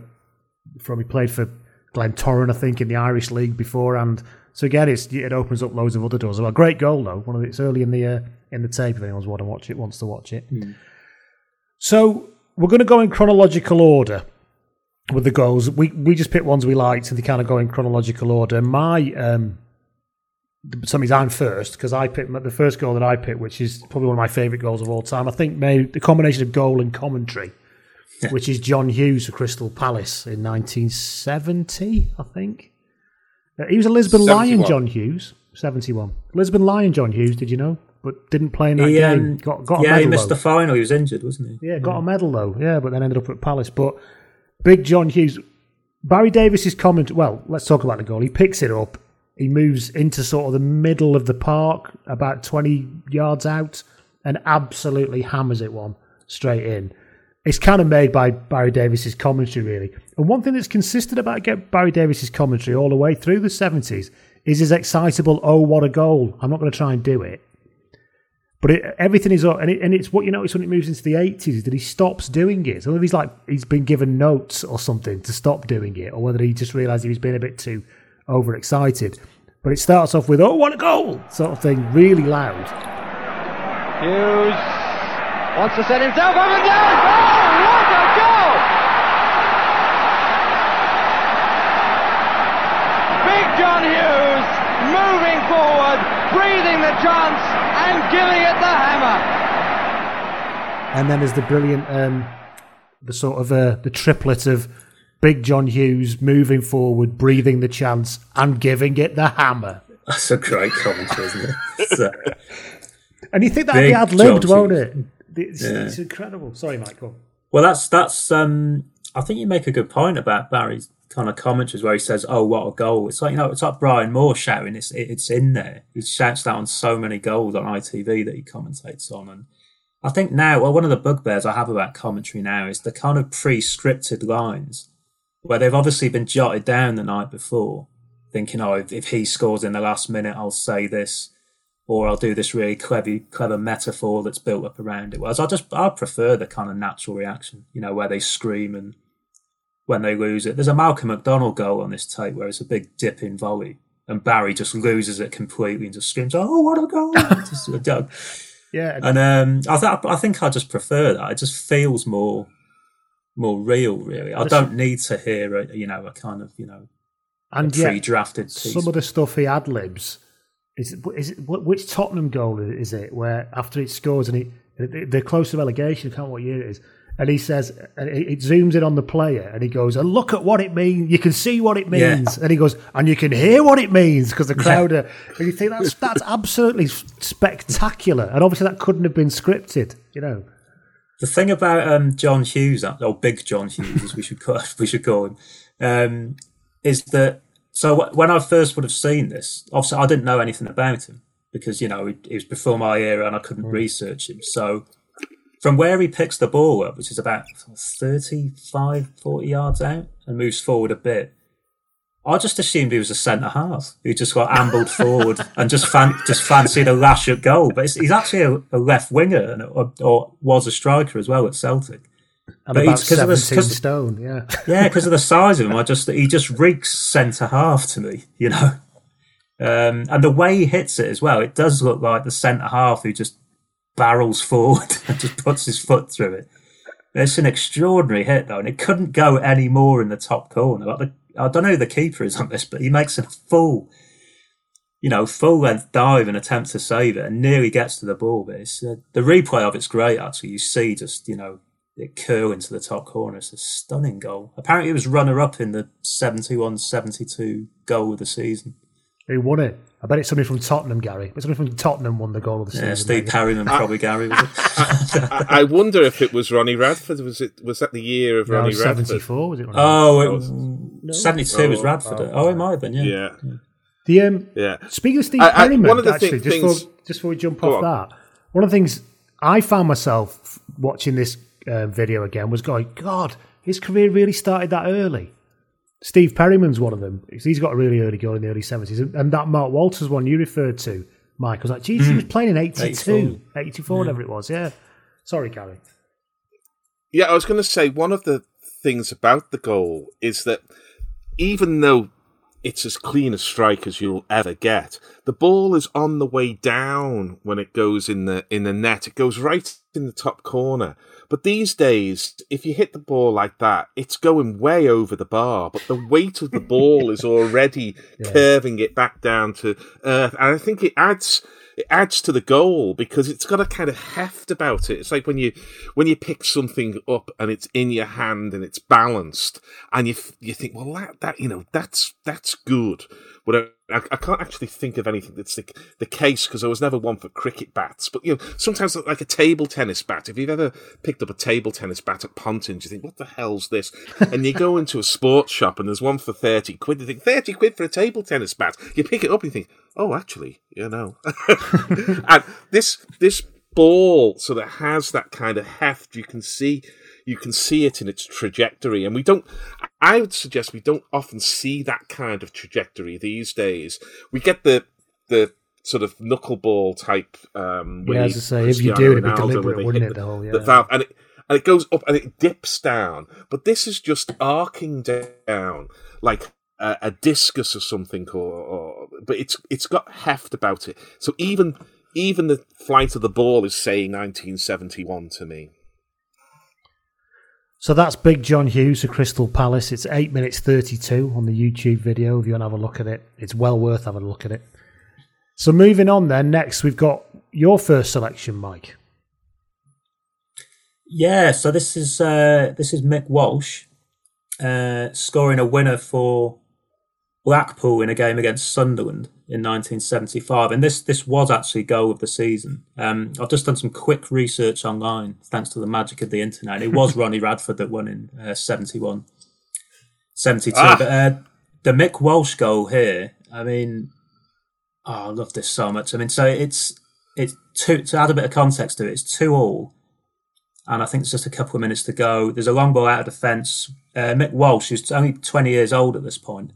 from he played for Glentoran, I think, in the Irish League beforehand. So again, it's, it opens up loads of other doors. Well, great goal though. One of the, it's early in the uh, in the tape. If anyone's want to watch it, wants to watch it. Mm. So we're going to go in chronological order with the goals. We we just pick ones we liked, and they kind of go in chronological order. My um, some means I'm first because I picked the first goal that I picked, which is probably one of my favourite goals of all time. I think maybe the combination of goal and commentary which is John Hughes for Crystal Palace in 1970, I think. Uh, he was a Lisbon 71. Lion, John Hughes. 71. Lisbon Lion, John Hughes, did you know? but didn't play in that He, game. um, got got a yeah, medal. he missed though. the final. He was injured, wasn't he? Yeah, got a medal though. Yeah, but then ended up at Palace. But Big John Hughes, Barry Davies's comment. Well, let's talk about the goal. He picks it up. He moves into sort of the middle of the park, about twenty yards out, and absolutely hammers it one straight in. It's kind of made by Barry Davies's commentary, really. And one thing that's consistent about Barry Davies's commentary all the way through the seventies is his excitable "Oh, what a goal!" I'm not going to try and do it. But it, everything is and, it, and it's what you notice when it moves into the eighties is that he stops doing it. So whether he's like he's been given notes or something to stop doing it, or whether he just realised he was being a bit too overexcited. But it starts off with "Oh, what a goal!" sort of thing, really loud. Hughes wants to set himself up and down. Oh, what a goal! Big John Hughes moving forward, breathing the chance and giving it the hammer. And then there's the brilliant, um, the sort of uh, the triplet of Big John Hughes moving forward, breathing the chance, and giving it the hammer. That's a great commentary, isn't it? It's, uh, And you think that'd Big be ad libbed, won't it? It's, Yeah. it's incredible. Sorry, Michael. well, that's that's. Um, I think you make a good point about Barry's kind of commentaries where he says, "Oh, what a goal!" It's like you know, it's like Brian Moore shouting. It's it, it's in there. He shouts that on so many goals on ITV that he commentates on, and I think now, well, one of the bugbears I have about commentary now is the kind of pre-scripted lines where they've obviously been jotted down the night before, thinking, "Oh, if, if he scores in the last minute, I'll say this." or I'll do this really clever, clever metaphor that's built up around it. Whereas I just I prefer the kind of natural reaction, you know, where they scream and when they lose it. There's a Malcolm McDonald goal on this tape where it's a big dip in volley, and Barry just loses it completely and just screams, "Oh, what a goal!" just a dog. Yeah, And um, I th- I think I just prefer that. It just feels more more real, really. I don't need to hear a you know a kind of you know and yet pre-drafted piece. some of the stuff he ad libs is it, is it which Tottenham goal is it where after it scores and he they're close to relegation, I can't remember what year it is. And he says, it it zooms in on the player, and he goes, "And look at what it means. You can see what it Yeah. means." And he goes, "And you can hear what it means because the crowd are." And you think that's that's absolutely spectacular, and obviously that couldn't have been scripted, you know. The thing about um, John Hughes, or Big John Hughes, as we should call, we should call him, um, is that so when I first would have seen this, obviously I didn't know anything about him because you know he was before my era and I couldn't research him. So from where he picks the ball up, which is about 35, 40 yards out, and moves forward a bit, I just assumed he was a centre half who just got ambled forward and just fan- just fancied a lash at goal. But it's, he's actually a, a left winger and or, or was a striker as well at Celtic. And But about it's 'cause of the- stone, yeah. Yeah, because of the size of him, I just he just reeks centre half to me, you know. Um, and the way he hits it as well, it does look like the centre half who just barrels forward and just puts his foot through it. It's an extraordinary hit though, and it couldn't go any more in the top corner. Like the, I don't know who the keeper is on this, but he makes a full, you know, full length dive and attempt to save it, and nearly gets to the ball. But it's, uh, the replay of it's great. Actually, you see just you know it curl into the top corner. It's a stunning goal. Apparently, it was runner up in the 71-72 goal of the season. Who won it? I bet it's somebody from Tottenham, Gary. It's somebody from Tottenham won the goal of the season. Yeah, Steve maybe. Perryman, probably Gary. Was it? I, I wonder if it was Ronnie Radford. Was it? Was that the year of No, Ronnie Radford? 74, was it? oh, it, 72 was Oh, Radford. Oh, it might have been. Yeah. Yeah, The um, yeah. Speaking of Steve I- I- Perryman, one of the actually, thi- just, things- before, just before we jump off on. that, one of the things I found myself watching this uh, video again was going, God, his career really started that early. Steve Perryman's one of them. He's got a really early goal in the early 70s. And, that Mark Walters one you referred to, Mike, I was like, geez, he hmm. was playing in 82, 84, 84. whatever it was. Yeah. Sorry, Gary. Yeah, I was going to say one of the things about the goal is that even though it's as clean a strike as you'll ever get, the ball is on the way down when it goes in the in the net. It goes right in the top corner. But these days, if you hit the ball like that, it's going way over the bar. But the weight of the ball is already curving it back down to earth, and I think it adds it adds to the goal because it's got a kind of heft about it. It's like when you when you pick something up and it's in your hand and it's balanced, and you you think, well, that that you know that's that's good. But I, I can't actually think of anything that's the, the case because I was never one for cricket bats. But you know, sometimes like a table tennis bat. If you've ever picked up a table tennis bat at Pontins, you think, "What the hell's this?" and you go into a sports shop and there's one for thirty quid. You think thirty quid for a table tennis bat. You pick it up and you think, "Oh, actually, you know." and this this ball sort of has that kind of heft. You can see you can see it in its trajectory. And we don't, I would suggest we don't often see that kind of trajectory these days. We get the, the, Sort of knuckleball type. Um, yeah, as I say, if you do, it'd be deliberate, wouldn't it? The, whole, yeah. the valve, and it and it goes up and it dips down. But this is just arcing down like a, a discus or something, or, or, but it's it's got heft about it. So even even the flight of the ball is saying 1971 to me. So that's Big John Hughes of Crystal Palace. It's 8 minutes 32 on the YouTube video if you want to have a look at it. It's well worth having a look at it. So moving on then, next we've got your first selection, Mike. Yeah, so this is uh, this is Mick Walsh uh, scoring a winner for Blackpool in a game against Sunderland in 1975, and this this was actually goal of the season. Um, I've just done some quick research online, thanks to the magic of the internet. It was Ronnie Radford that won in uh, 71, 72. Ah. But uh, the Mick Walsh goal here, I mean, oh, I love this so much. I mean, so it's it's two to add a bit of context to it. It's two all, and I think it's just a couple of minutes to go. There's a long ball out of defence. Uh, Mick Walsh, who's only 20 years old at this point,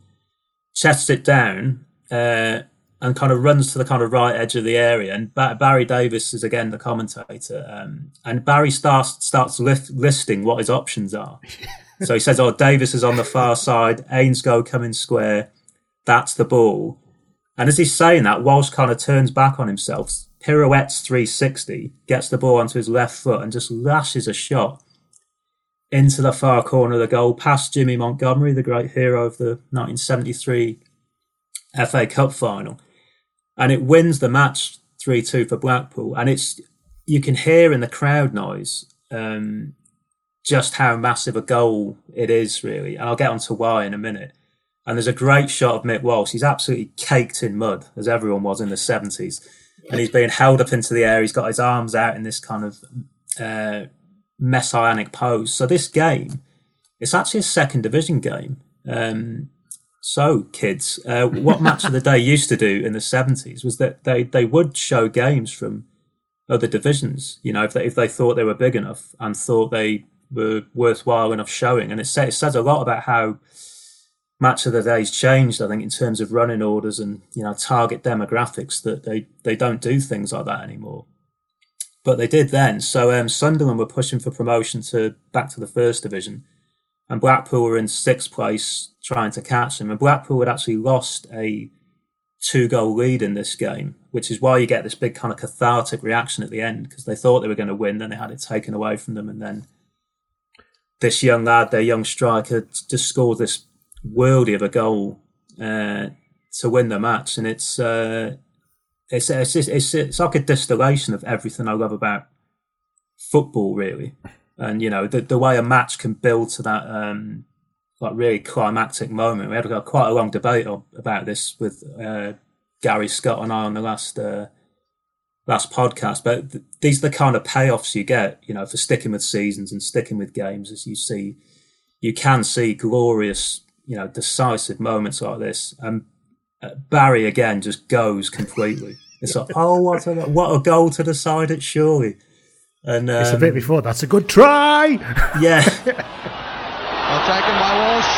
sets it down uh, and kind of runs to the kind of right edge of the area. And ba- Barry Davies is again the commentator, um, and Barry starts starts lift, listing what his options are. so he says, "Oh, Davis is on the far side. Ainscow coming square. That's the ball." And as he's saying that, Walsh kind of turns back on himself, pirouettes 360, gets the ball onto his left foot, and just lashes a shot into the far corner of the goal, past Jimmy Montgomery, the great hero of the 1973 FA Cup final. And it wins the match 3 2 for Blackpool. And it's you can hear in the crowd noise um, just how massive a goal it is, really. And I'll get on to why in a minute. And there's a great shot of Mick Walsh. He's absolutely caked in mud, as everyone was in the 70s. And he's being held up into the air. He's got his arms out in this kind of uh, messianic pose. So this game, it's actually a second division game. Um, so, kids, uh, what Match of the Day used to do in the 70s was that they, they would show games from other divisions, you know, if they, if they thought they were big enough and thought they were worthwhile enough showing. And it, say, it says a lot about how Match of the Day's changed, I think, in terms of running orders and, you know, target demographics that they, they don't do things like that anymore but they did then. So um, Sunderland were pushing for promotion to back to the first division, and Blackpool were in sixth place trying to catch them. And Blackpool had actually lost a two goal lead in this game, which is why you get this big kind of cathartic reaction at the end because they thought they were going to win, then they had it taken away from them, and then this young lad, their young striker, just scored this worldy of a goal uh, to win the match, and it's. Uh, it's it's, it's it's like a distillation of everything I love about football, really. And you know the the way a match can build to that um, like really climactic moment. We had quite a long debate about this with uh, Gary Scott and I on the last uh, last podcast. But th- these are the kind of payoffs you get, you know, for sticking with seasons and sticking with games. As you see, you can see glorious, you know, decisive moments like this. And Barry again just goes completely. It's like, oh, what a, what a goal to decide it, surely. And um, it's a bit um, before. That's a good try. Yeah. well taken by Walsh.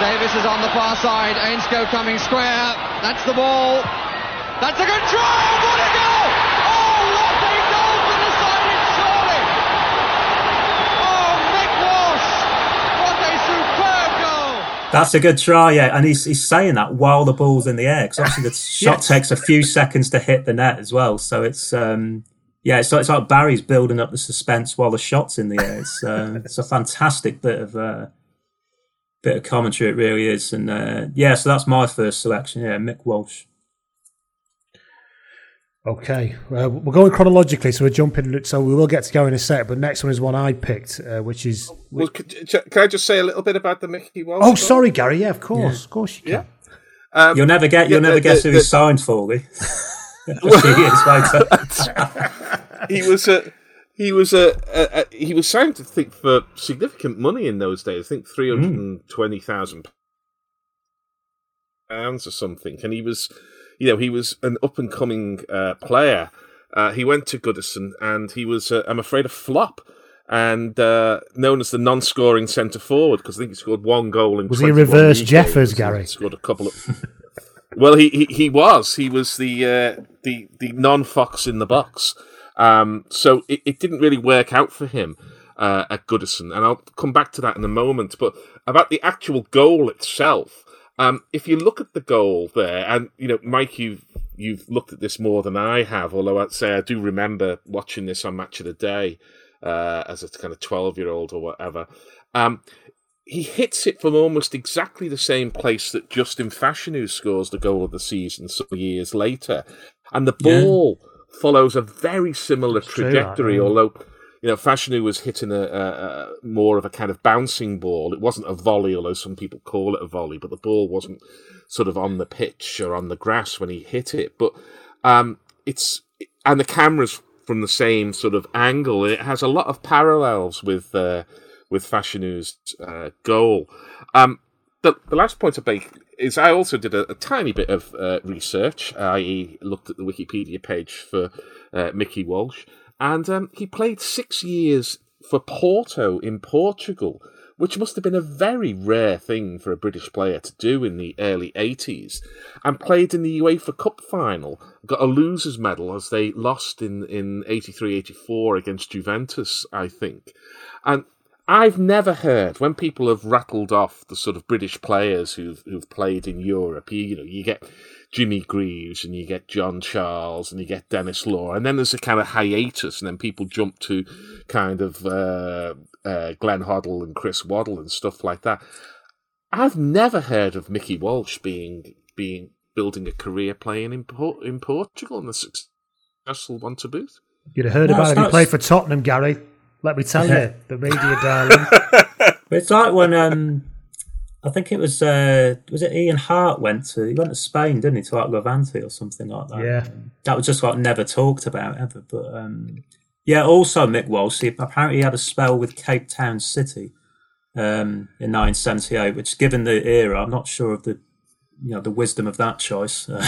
Davis is on the far side. Ainscow coming square. That's the ball. That's a good try. What a goal! That's a good try, yeah. And he's, he's saying that while the ball's in the air because obviously the shot yes. takes a few seconds to hit the net as well. So it's um, yeah, it's, it's like Barry's building up the suspense while the shot's in the air. It's uh, it's a fantastic bit of uh, bit of commentary. It really is, and uh, yeah. So that's my first selection. Yeah, Mick Walsh. Okay, uh, we're going chronologically, so we're jumping. So we will get to go in a sec. But next one is one I picked, uh, which is. Well, can I just say a little bit about the Mickey Walsh? Oh, sorry, Gary. Yeah, of course, yeah. of course you can. Um, You'll never get. You'll yeah, never the- guess the- who the- he signed for, Lee. A few years later. he was a he was a, a, a he was signed to think for significant money in those days. I think three hundred and twenty thousand pounds or something. And he was, you know, he was an up and coming uh, player. Uh, he went to Goodison, and he was, uh, I'm afraid, a flop. And uh, known as the non-scoring centre forward because I think he scored one goal in. Was he reverse Jeffers. Gary? Scored a couple of. Well, he, he, he was. He was the uh, the the non fox in the box. Um, so it, it didn't really work out for him uh, at Goodison, and I'll come back to that in a moment. But about the actual goal itself, um, if you look at the goal there, and you know, Mike, you've you've looked at this more than I have. Although I'd say I do remember watching this on Match of the Day uh, as a kind of twelve year old or whatever. Um, he hits it from almost exactly the same place that Justin Fashanu scores the goal of the season some years later. And the Yeah. ball follows a very similar true, that, trajectory, yeah. although you know Fashanu was hitting a, a, a more of a kind of bouncing ball. It wasn't a volley, although some people call it a volley, but the ball wasn't sort of on the pitch or on the grass when he hit it. But um, it's and the camera's from the same sort of angle. It has a lot of parallels with uh, with Fashanu's uh, goal. Um, the, the last point I make is I also did a, a tiny bit of uh, research, i.e., looked at the Wikipedia page for uh, Mickey Walsh, and um, he played six years for Porto in Portugal, which must have been a very rare thing for a British player to do in the early 80s, and played in the UEFA Cup final, got a loser's medal as they lost in, in 83 84 against Juventus, I think. And I've never heard when people have rattled off the sort of British players who've who've played in Europe. You, you know, you get Jimmy Greaves and you get John Charles and you get Denis Law, and then there's a kind of hiatus, and then people jump to kind of uh, uh, Glenn Hoddle and Chris Waddle and stuff like that. I've never heard of Mickey Walsh being being building a career playing in Por- in Portugal and a successful one to boot. You'd have heard No, about it's it. He played for Tottenham, Gary. Let me tell you, the media darling. It's like when um, I think it was uh, was it Ian Harte went to he went to Spain, didn't he, to like Levante or something like that. Yeah. that was just like never talked about ever. But um, yeah, also Mick Walsh. He, apparently, he had a spell with Cape Town City um, in 1978, which, given the era, I'm not sure of the you know the wisdom of that choice.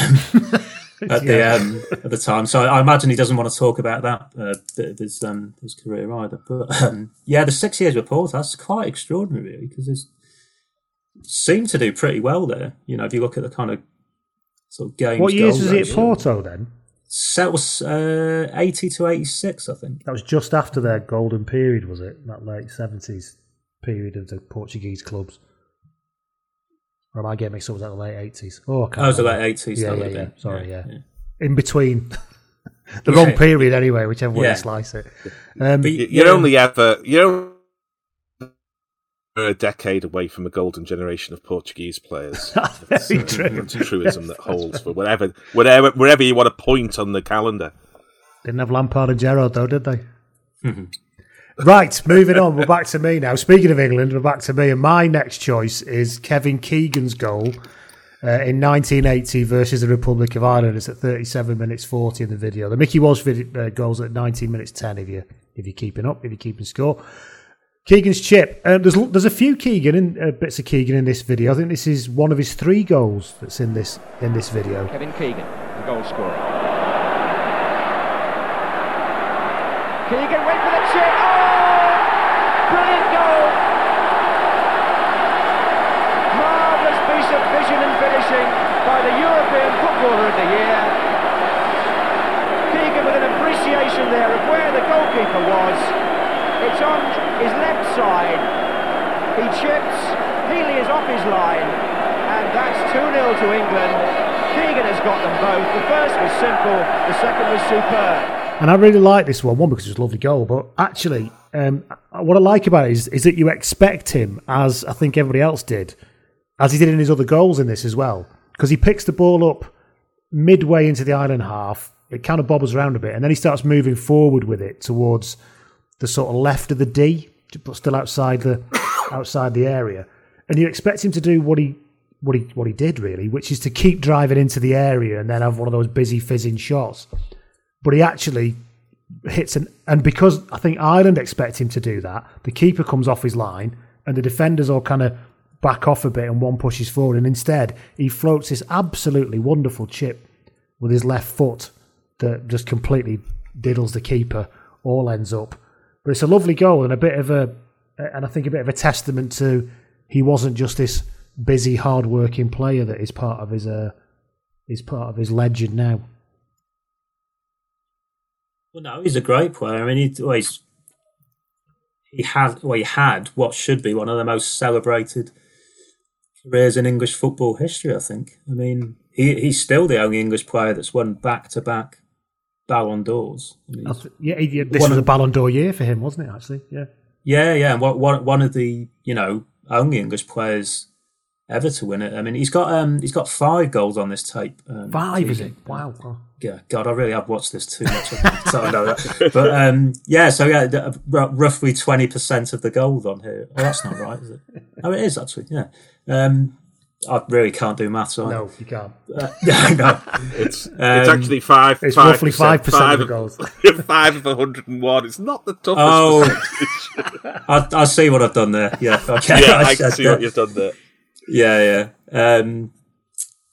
Um, at the um, at the time. So I imagine he doesn't want to talk about that uh, bit of his um, his career either. But um, yeah, the six years with Porto that's quite extraordinary, really, because it's seemed to do pretty well there. You know, if you look at the kind of sort of games. What years was he at. Porto then? That was uh, eighty to eighty six, I think. That was just after their golden period, was it? That late seventies period of the Portuguese clubs. Or am I getting mixed up with that the late eighties? Oh, I can't That was the late eighties. Yeah, yeah, yeah. been. Sorry, yeah. In between the Yeah. wrong period, anyway, whichever way Yeah. you slice it. Um, But You're yeah. only ever you're a decade away from a golden generation of Portuguese players. It's, very uh, true. A truism that holds for whatever, whatever, wherever you want to point on the calendar. Didn't have Lampard and Gerrard though, did they? Right, moving on. We're back to me now. Speaking of England, we're back to me, and my next choice is Kevin Keegan's goal uh, in 1980 versus the Republic of Ireland. It's at 37 minutes 40 in the video. The Mickey Walsh video, uh, goals at 19 minutes 10 if you if you're keeping up, if you're keeping score. Keegan's chip. Um, there's there's a few Keegan in, uh, bits of Keegan in this video. I think this is one of his three goals that's in this in this video. Kevin Keegan, the goal scorer. Keegan went for the chip. Brilliant goal! Marvellous piece of vision and finishing by the European Footballer of the Year. Keegan with an appreciation there of where the goalkeeper was. It's on his left side. He chips. Healy is off his line. And that's 2-0 to England. Keegan has got them both. The first was simple. The second was superb. And I really like this one, one because it was a lovely goal, but actually, um, what I like about it is, is that you expect him, as I think everybody else did, as he did in his other goals in this as well, because he picks the ball up midway into the island half, it kind of bobbles around a bit, and then he starts moving forward with it towards the sort of left of the D, but still outside the outside the area, and you expect him to do what he what he what he did really, which is to keep driving into the area and then have one of those busy fizzing shots. But he actually hits an and because I think Ireland expect him to do that, the keeper comes off his line and the defenders all kind of back off a bit and one pushes forward and instead he floats this absolutely wonderful chip with his left foot that just completely diddles the keeper, all ends up. But it's a lovely goal and a bit of a and I think a bit of a testament to he wasn't just this busy, hard-working player that is part of his uh, is part of his legend now. Well, no, he's a great player. I mean, he, well, he's, he had well, he had what should be one of the most celebrated careers in English football history. I think. I mean, he, he's still the only English player that's won back-to-back Ballon d'Ors. I mean, yeah, yeah, this was of, a Ballon d'Or year for him, wasn't it? Actually, yeah. Yeah, yeah, and one one of the you know only English players ever to win it. I mean, he's got um he's got five goals on this tape. Um, five is it? Wow. Yeah, God, I really have watched this too much. so I know that. But um, yeah, so yeah, uh, roughly twenty percent of the goals on here. Oh, that's not right, is it? Oh, it is actually. Yeah. Um, I really can't do maths. On no, you can't. Uh, no, it's um, it's actually five. It's five roughly five percent of the goals. five of hundred and one. It's not the toughest. Oh, I, I, see what I've done there. Yeah, okay. yeah, I, I can see what you've done there. Yeah, yeah. Um,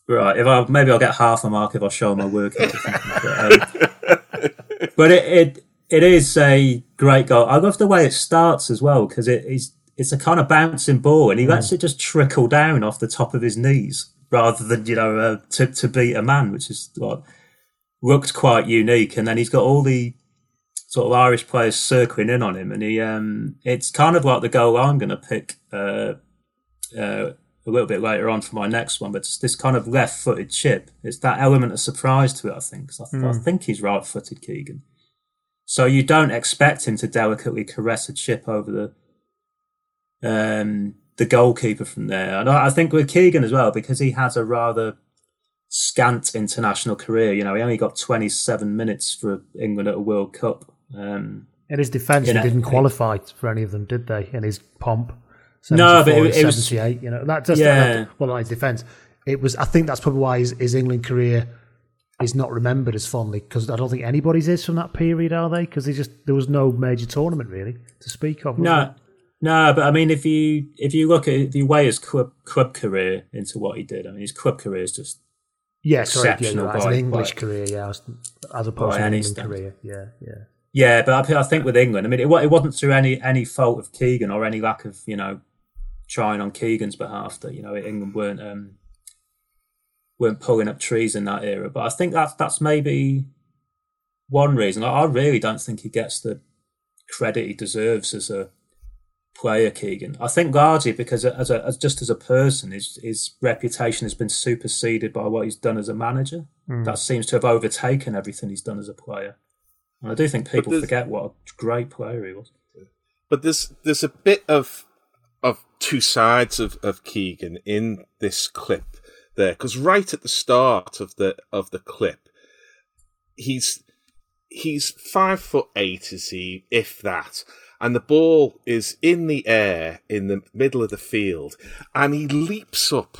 right. If I maybe I'll get half a mark if I show my work. but, um, but it, it it is a great goal. I love the way it starts as well because it is it's a kind of bouncing ball, and he mm. lets it just trickle down off the top of his knees rather than you know uh, to to beat a man, which is what looked quite unique. And then he's got all the sort of Irish players circling in on him, and he um, it's kind of like the goal I'm going to pick uh, uh, a little bit later on for my next one. But it's this kind of left-footed chip. It's that element of surprise to it, I think. I, th- mm. I think he's right-footed, Keegan. So you don't expect him to delicately caress a chip over the um, the goalkeeper from there. And I think with Keegan as well, because he has a rather scant international career. You know, he only got 27 minutes for England at a World Cup. Um, in his defence, he didn't qualify for any of them, did they? In his pomp, no, but it, it was You know, that just yeah. well, not his defence. It was. I think that's probably why his, his England career is not remembered as fondly because I don't think anybody's is from that period, are they? Because just there was no major tournament really to speak of. No, no, but I mean, if you if you look at if you weigh his club club career into what he did, I mean, his club career is just yeah, sorry, exceptional. Yeah, right. an English by, career, yeah, as, as opposed to an England career, yeah, yeah. Yeah, but I, I think with England, I mean, it, it wasn't through any any fault of Keegan or any lack of you know trying on Keegan's behalf that you know England weren't um, weren't pulling up trees in that era. But I think that's that's maybe one reason. I, I really don't think he gets the credit he deserves as a player, Keegan. I think largely because as a as just as a person, his his reputation has been superseded by what he's done as a manager. Mm. That seems to have overtaken everything he's done as a player. And I do think people forget what a great player he was. But there's there's a bit of of two sides of, of Keegan in this clip there, because right at the start of the of the clip, he's he's five foot eight, is he, if that, and the ball is in the air in the middle of the field, and he leaps up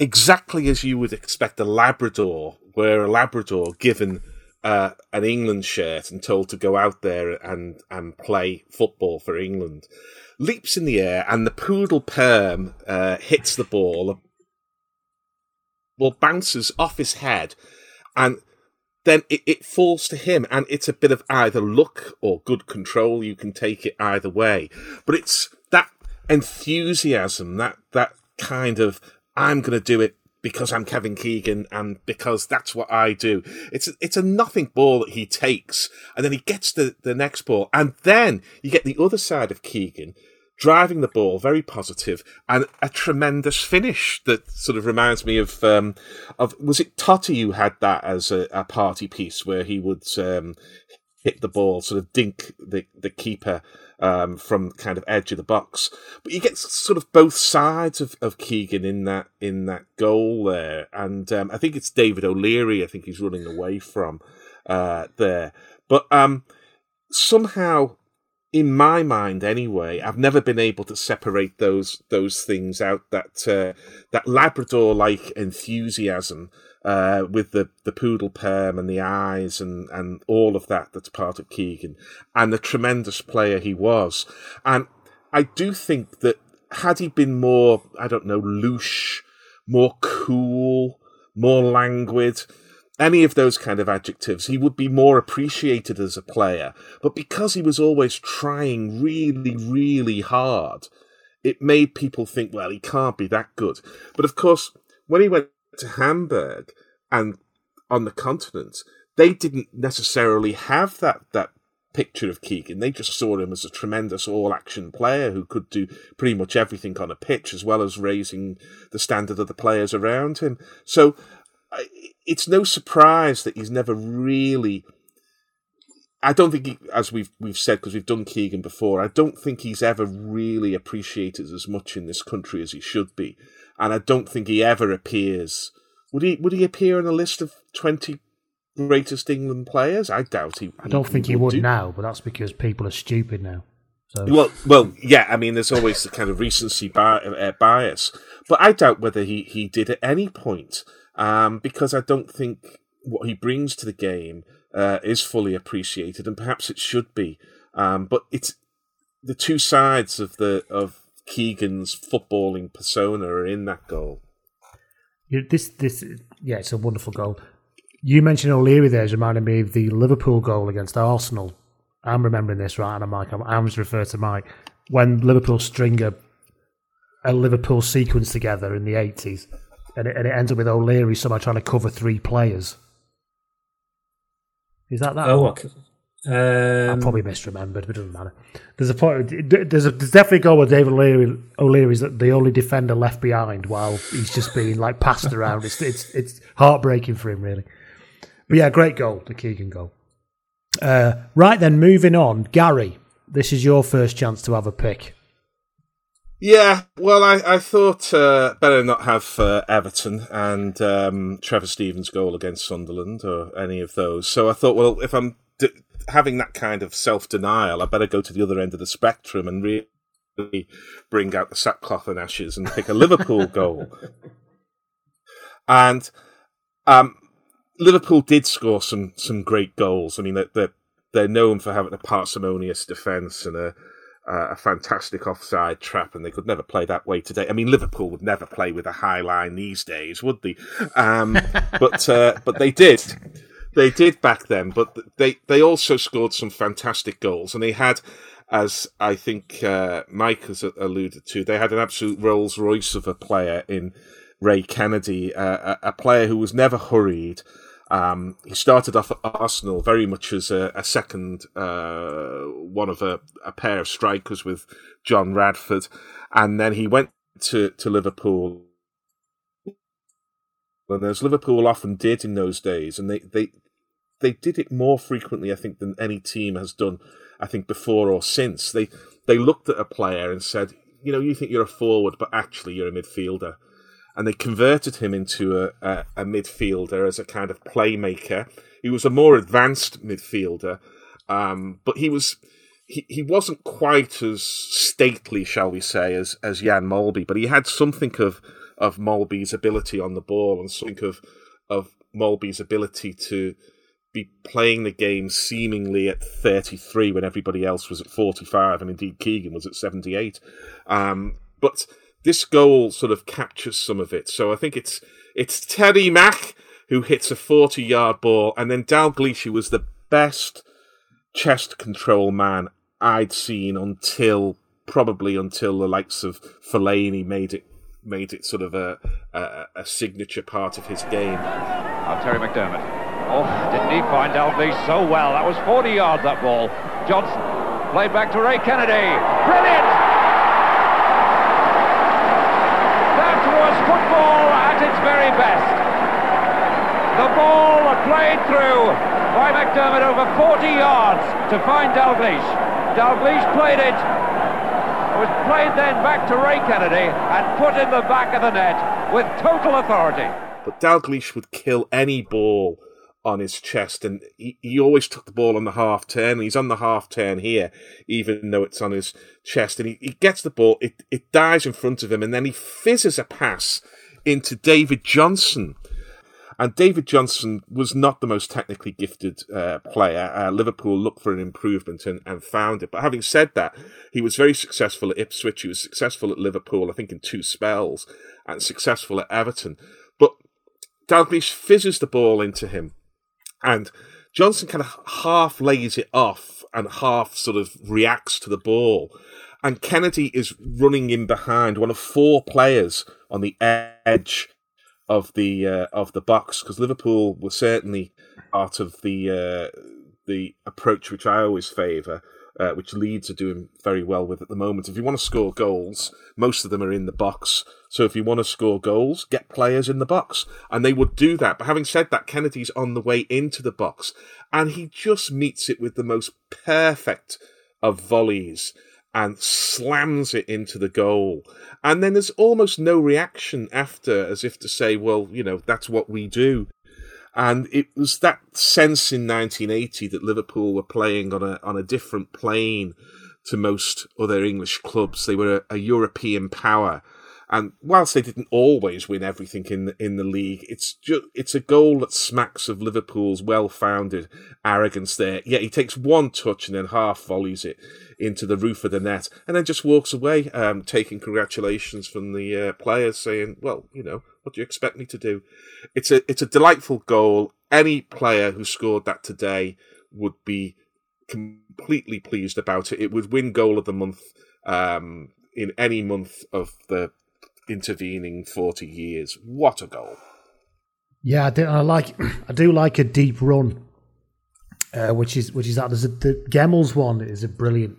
exactly as you would expect a Labrador, where a Labrador given uh, an England shirt and told to go out there and and play football for England, leaps in the air, and the poodle perm uh, hits the ball. Well, bounces off his head, and then it, it falls to him, and it's a bit of either luck or good control. You can take it either way, but it's that enthusiasm, that that kind of I'm going to do it because I'm Kevin Keegan and because that's what I do. It's a, it's a nothing ball that he takes, and then he gets the the next ball, and then you get the other side of Keegan driving the ball, very positive, and a tremendous finish that sort of reminds me of um, of was it Totti who had that as a, a party piece where he would um, hit the ball, sort of dink the the keeper um, from kind of edge of the box. But you get sort of both sides of, of Keegan in that in that goal there, and um, I think it's David O'Leary. I think he's running away from uh, there, but um, somehow in my mind anyway, I've never been able to separate those those things out. That uh, that Labrador like enthusiasm uh, with the the poodle perm and the eyes and and all of that that's part of Keegan and the tremendous player he was. And I do think that had he been more, I don't know, louche, more cool, more languid any of those kind of adjectives, he would be more appreciated as a player. But because he was always trying really, really hard, it made people think, well, he can't be that good. But of course, when he went to Hamburg and on the continent, they didn't necessarily have that, that picture of Keegan. They just saw him as a tremendous all action player who could do pretty much everything on a pitch as well as raising the standard of the players around him. So it's no surprise that he's never really. I don't think, he, as we've we've said, because we've done Keegan before, I don't think he's ever really appreciated as much in this country as he should be, and I don't think he ever appears. Would he? Would he appear on a list of twenty greatest England players? I doubt he. I don't think he, he would, would now, but that's because people are stupid now. So. Well, well, yeah. I mean, there's always the kind of recency uh, bias, but I doubt whether he, he did at any point um, because I don't think what he brings to the game uh, is fully appreciated, and perhaps it should be. Um, but it's the two sides of the of Keegan's footballing persona are in that goal. this this yeah, it's a wonderful goal. You mentioned O'Leary there, reminding me of the Liverpool goal against Arsenal. I'm remembering this right, and I'm like, I'm, I'm just refer to Mike when Liverpool string a, a Liverpool sequence together in the 80s and it, and it ends up with O'Leary somehow trying to cover three players. Is that that? Oh, okay. Um, I probably misremembered, but it doesn't matter. There's a point. There's a there's definitely a goal where David O'Leary O'Leary's the only defender left behind while he's just being like passed around. It's it's it's heartbreaking for him, really. But yeah, great goal, the Keegan goal. Uh, right then, moving on, Gary. This is your first chance to have a pick. Yeah, well, I, I thought uh, better not have uh, Everton and um, Trevor Stevens' goal against Sunderland or any of those. So I thought, well, if I'm d- having that kind of self denial, I better go to the other end of the spectrum and really bring out the sackcloth and ashes and pick a Liverpool goal. And um, Liverpool did score some some great goals. I mean, they're, they're known for having a parsimonious defence and a uh, a fantastic offside trap, and they could never play that way today. I mean, Liverpool would never play with a high line these days, would they? Um, but uh, but they did, they did back then. But they they also scored some fantastic goals, and they had, as I think uh, Mike has alluded to, they had an absolute Rolls Royce of a player in Ray Kennedy, uh, a, a player who was never hurried. Um, he started off at Arsenal very much as a, a second, uh, one of a, a, pair of strikers with John Radford, and then he went to, to Liverpool. And as Liverpool often did in those days, and they, they they did it more frequently, I think, than any team has done, I think, before or since. They they looked at a player and said, you know, you think you're a forward, but actually you're a midfielder and they converted him into a, a, a, midfielder as a kind of playmaker. He was a more advanced midfielder, um, but he was he, he wasn't quite as stately, shall we say, as as Jan Molby, but he had something of of Molby's ability on the ball and something of of Molby's ability to be playing the game seemingly at 33 when everybody else was at 45, and indeed Keegan was at 78. Um, but this goal sort of captures some of it. So I think it's it's Terry Mack who hits a 40 yard ball, and then Dalglish was the best chest control man I'd seen until probably until the likes of Fellaini made it made it sort of a, a, a signature part of his game. Oh, Terry McDermott. Oh, didn't he find Dalglish so well? That was 40 yards, that ball. Johnson played back to Ray Kennedy. Brilliant! That was football at its very best. The ball played through by McDermott over 40 yards to find Dalglish. Dalglish played it. It was played then back to Ray Kennedy and put in the back of the net with total authority. But Dalglish would kill any ball on his chest, and he, he always took the ball on the half turn. He's on the half turn here, even though it's on his chest, and he, he gets the ball. It it dies in front of him, and then he fizzes a pass into David Johnson. And David Johnson was not the most technically gifted uh, player. Uh, Liverpool looked for an improvement and, and found it. But having said that, he was very successful at Ipswich. He was successful at Liverpool, I think, in two spells, and successful at Everton. But Dalglish fizzes the ball into him and Johnson kind of half lays it off and half sort of reacts to the ball. And Kennedy is running in behind one of four players on the edge of the uh, of the box because Liverpool were certainly part of the uh, the approach which I always favour, uh, which Leeds are doing very well with at the moment. If you want to score goals, most of them are in the box. So if you want to score goals, get players in the box. And they would do that. But having said that, Kennedy's on the way into the box and he just meets it with the most perfect of volleys and slams it into the goal. And then there's almost no reaction after, as if to say, well, you know, that's what we do. And it was that sense in 1980 that Liverpool were playing on a on a different plane to most other English clubs. They were a, a European power, and whilst they didn't always win everything in the, in the league, it's it's a goal that smacks of Liverpool's well-founded arrogance. There, yeah, he takes one touch and then half volleys it into the roof of the net, and then just walks away, um, taking congratulations from the uh, players, saying, "Well, you know, what do you expect me to do?" It's a it's a delightful goal. Any player who scored that today would be completely pleased about it. It would win goal of the month um, in any month of the intervening 40 years. What a goal. Yeah, I, do, I like I do like a deep run, uh, which is which is that there's a, the Gemmill's one is a brilliant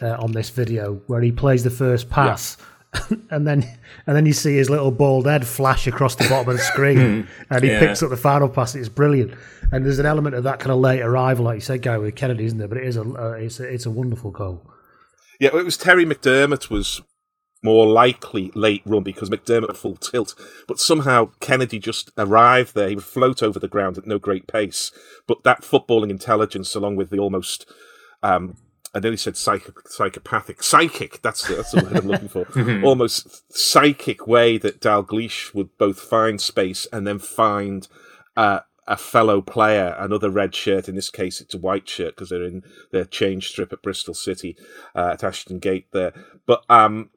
uh, on this video where he plays the first pass. Yeah. and then and then you see his little bald head flash across the bottom of the screen, and he yeah. picks up the final pass. It's brilliant, and there's an element of that kind of late arrival, like you said, guy with Kennedy, isn't there? But it is a uh, it's a, it's a wonderful goal. Yeah, it was Terry McDermott was more likely late run because McDermott full tilt, but somehow Kennedy just arrived there. He would float over the ground at no great pace, but that footballing intelligence, along with the almost, um, I nearly said psych- psychopathic, psychic. That's the, that's the word I'm looking for. Mm-hmm. almost psychic way that Dalglish would both find space and then find. Uh, a fellow player, another red shirt. In this case, it's a white shirt because they're in their change strip at Bristol City uh, at Ashton Gate there. But um,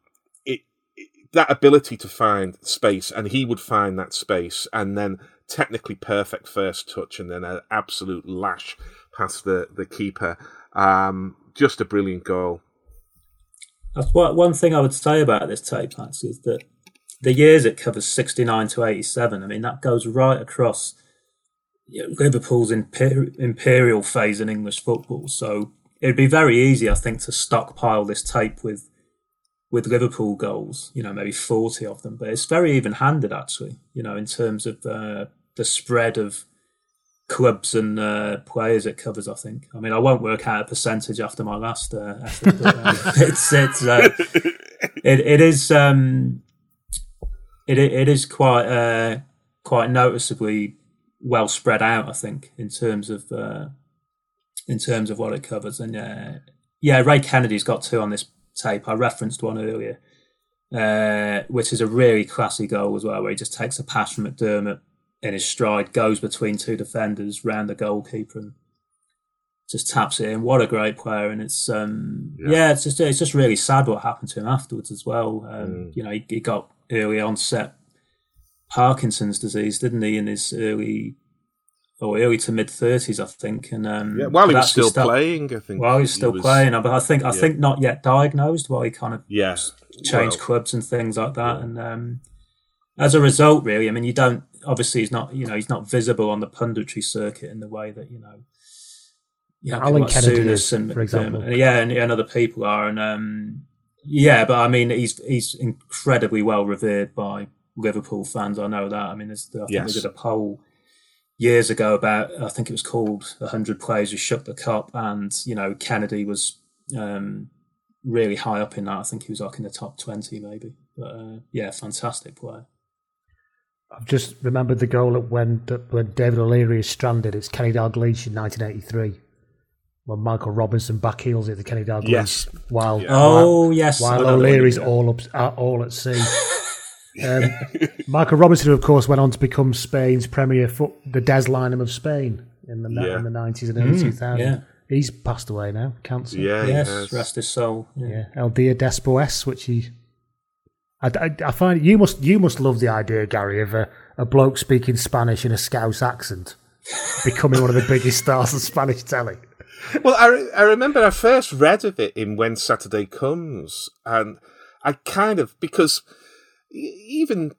that ability to find space, and he would find that space, and then technically perfect first touch, and then an absolute lash past the the keeper. Um, just a brilliant goal. That's what one thing I would say about this tape, actually, is that the years it covers, sixty nine to eighty seven. I mean, that goes right across you know, Liverpool's imper- imperial phase in English football. So it'd be very easy, I think, to stockpile this tape with with Liverpool goals, you know, maybe 40 of them, but it's very even handed actually, you know, in terms of uh, the spread of clubs and uh, players it covers, I think. I mean, I won't work out a percentage after my last uh, effort, but um, it's, it's, uh, it, it is, um, it, it is quite, uh, quite noticeably well spread out, I think, in terms of, uh, in terms of what it covers. And uh, yeah, Ray Kennedy's got two on this tape. I referenced one earlier, uh, which is a really classy goal as well, where he just takes a pass from McDermott in his stride, goes between two defenders, round the goalkeeper, and just taps it in. What a great player! And it's um, yeah. yeah. it's just it's just really sad what happened to him afterwards as well. Um, mm. You know, he, he got early onset Parkinson's disease, didn't he, in his early or early to mid thirties, I think. And um, yeah, while he was still playing, I think. While he's still he was, playing, but I think I yeah. think not yet diagnosed. While he kind of yeah changed well, clubs and things like that, and um, as a result, really, I mean, you don't obviously he's not you know he's not visible on the punditry circuit in the way that you know. Yeah, Alan like Kennedy is, and, for example. Um, yeah, and, and, other people are, and um, yeah, but I mean, he's he's incredibly well revered by Liverpool fans. I know that. I mean, there's, I think yes. we did a poll years ago about I think it was called hundred players who shook the cup, and you know Kennedy was um, really high up in that. I think he was like in the top twenty maybe. But uh, yeah, fantastic player. I've just remembered the goal at when when David O'Leary is stranded. It's Kenny Dalglish in 1983 when Michael Robinson backheels it to Kenny Dalglish. Yes. While, Yeah. Oh while, yes, I while know the one you O'Leary's mean. all up, uh, all at sea. um, Michael Robinson, of course, went on to become Spain's premier foot, the Des Lynam of Spain in the Yeah. in the nineties and early two thousand. yeah. He's passed away now, cancer. Yeah, Yes, yes. rest his soul. Yeah. Yeah, El Dia Después, which he. I, I, I find you must you must love the idea, Gary, of a, a bloke speaking Spanish in a Scouse accent becoming one of the biggest stars of Spanish telly. Well, I, re- I remember I first read of it in When Saturday Comes, and I kind of because even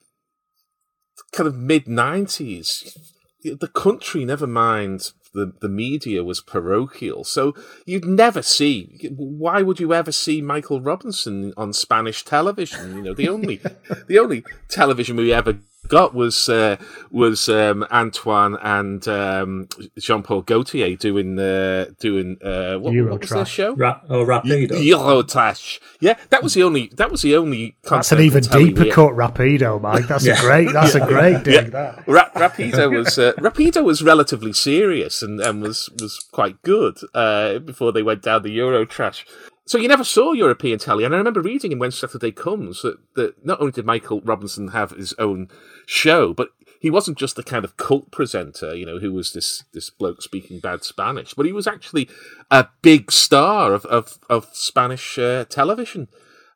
kind of mid nineties, the country, never mind the the media, was parochial. So you'd never see. Why would you ever see Michael Robinson on Spanish television? You know, the only the only television we ever got was uh, was um, Antoine and um, Jean Paul Gaultier doing uh, doing uh, what, what was their Eurotrash. show? Ra- oh, Rapido. Eurotrash. Yeah, that was the only. That was the only. That's an even deeper we- cut Rapido, Mike. That's Yeah. a great. That's a great dig. That. Ra- Rapido was uh, Rapido was relatively serious and, and was was quite good uh, before they went down the Euro trash. So you never saw European telly, and I remember reading in When Saturday Comes that, that not only did Michael Robinson have his own show, but he wasn't just the kind of cult presenter, you know, who was this this bloke speaking bad Spanish, but he was actually a big star of of, of Spanish uh, television.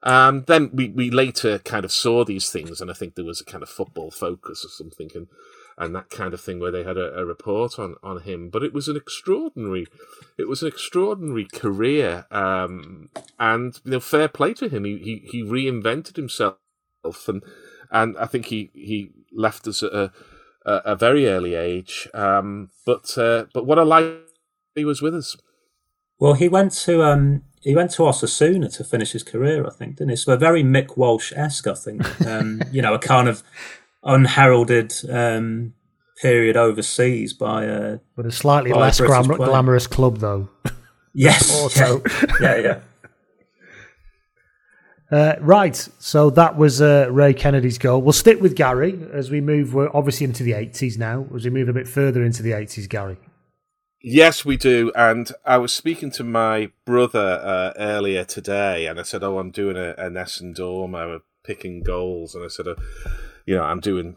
Um, then we, we later kind of saw these things, and I think there was a kind of football focus or something, and and that kind of thing where they had a, a report on, on him. But it was an extraordinary, it was an extraordinary career, um, and you know, fair play to him. He he, he reinvented himself, and and I think he, he left us at a, a, a very early age. Um, but uh, but what a life he was with us. Well, he went to um, he went to Osasuna to finish his career, I think, didn't he? So a very Mick Walsh esque, I think. Um, you know, a kind of unheralded um, period overseas by uh, But a slightly By a less glam- glamorous club, though. yes, Also. yeah, yeah. Uh, right, so that was uh, Ray Kennedy's goal. We'll stick with Gary as we move. We're obviously into the eighties now. As we move a bit further into the eighties, Gary. Yes, we do. And I was speaking to my brother uh, earlier today, and I said, "Oh, I'm doing a, an Essen Dormer of picking goals," and I said, uh, "You know, I'm doing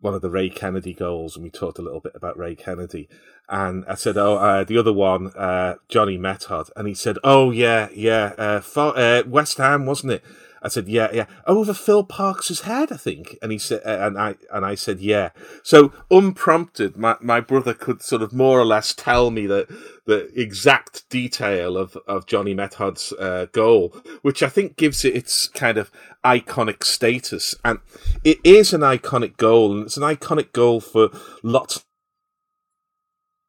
one of the Ray Kennedy goals," and we talked a little bit about Ray Kennedy. And I said, "Oh, uh, the other one, uh, Johnny Metgod," and he said, "Oh, yeah, yeah, uh, Fo- uh, West Ham, wasn't it?" I said, "Yeah, yeah, over Phil Parkes's head, I think." And he said, and I and I said, "Yeah." So unprompted, my my brother could sort of more or less tell me the the exact detail of of Johnny Metgod's uh, goal, which I think gives it its kind of iconic status, and it is an iconic goal, and it's an iconic goal for lots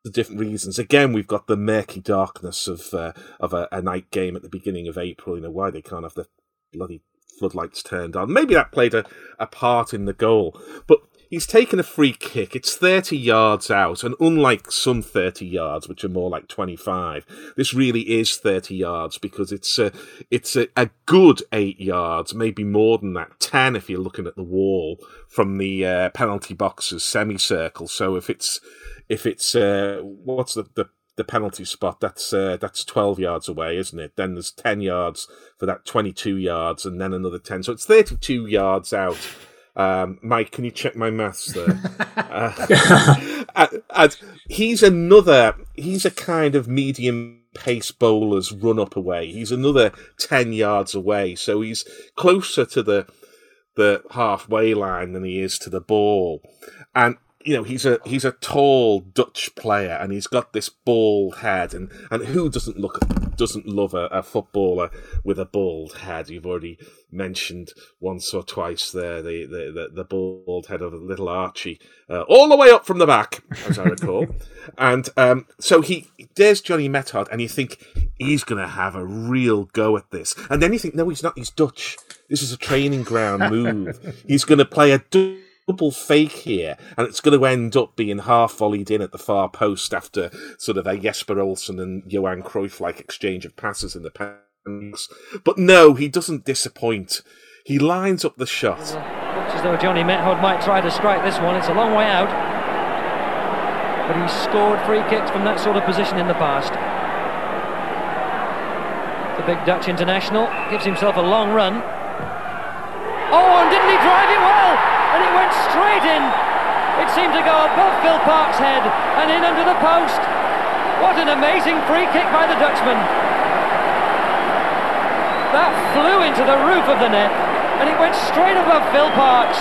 the different reasons. Again, we've got the murky darkness of uh, of a, a night game at the beginning of April. You know why they can't have the bloody floodlights turned on. Maybe that played a, a part in the goal, but he's taken a free kick. It's thirty yards out, and unlike some thirty yards, which are more like twenty five, this really is thirty yards because it's a it's a, a good eight yards, maybe more than that, ten if you're looking at the wall from the uh, penalty box's semicircle. So if it's if it's uh, what's the, the the penalty spot that's uh, that's 12 yards away isn't it then there's 10 yards for that 22 yards and then another 10 so it's 32 yards out um, Mike, can you check my maths there? uh, and, and he's another, he's a kind of medium pace bowler's run up away. He's another 10 yards away. So he's closer to the, the halfway line than he is to the ball. And you know he's a he's a tall Dutch player and he's got this bald head and, and who doesn't look doesn't love a, a footballer with a bald head? You've already mentioned once or twice there the the, the, the bald head of little Archie uh, all the way up from the back as I recall. And um, so he there's Johnny Metgod and you think he's going to have a real go at this. And then you think no he's not he's Dutch. This is a training ground move. He's going to play a double fake here, and it's going to end up being half volleyed in at the far post after sort of a Jesper Olsen and Johan Cruyff like exchange of passes in the pants. But no, he doesn't disappoint. He lines up the shot. Watches though Johnny Metgod might try to strike this one. It's a long way out. But he's scored free kicks from that sort of position in the past. The big Dutch international gives himself a long run. Oh, and didn't he drive it well? Went straight in. It seemed to go above Phil Parkes' head and in under the post. What an amazing free kick by the Dutchman. That flew into the roof of the net and it went straight above Phil Parkes.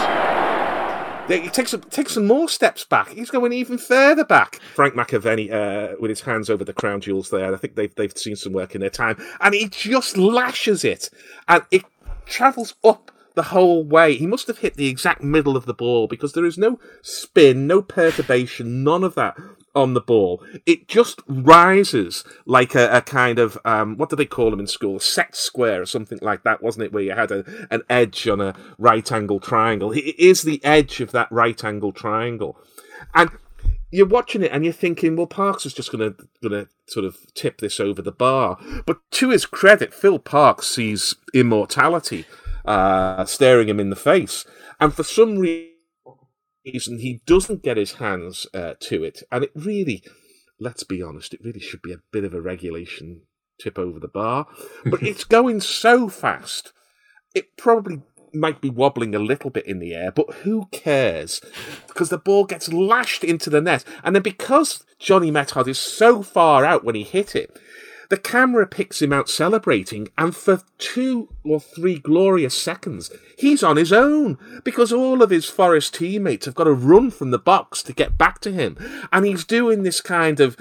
He takes takes some more steps back. He's going even further back. Frank McAvenny uh, with his hands over the crown jewels there. I think they've they've seen some work in their time, and he just lashes it, and it travels up the whole way. He must have hit the exact middle of the ball because there is no spin, no perturbation, none of that on the ball. It just rises like a, a kind of um, what do they call them in school? A set square or something like that, wasn't it? Where you had a, an edge on a right angle triangle. It is the edge of that right angle triangle, and you're watching it and you're thinking, well, Parkes is just going to sort of tip this over the bar. But to his credit, Phil Parkes sees immortality uh, staring him in the face, and for some reason he doesn't get his hands uh, to it, and it really, let's be honest, it really should be a bit of a regulation tip over the bar, but it's going so fast, it probably might be wobbling a little bit in the air, but who cares? Because the ball gets lashed into the net, and then because Johnny Metgod is so far out when he hit it, the camera picks him out celebrating, and for two or three glorious seconds, he's on his own because all of his Forest teammates have got to run from the box to get back to him. And he's doing this kind of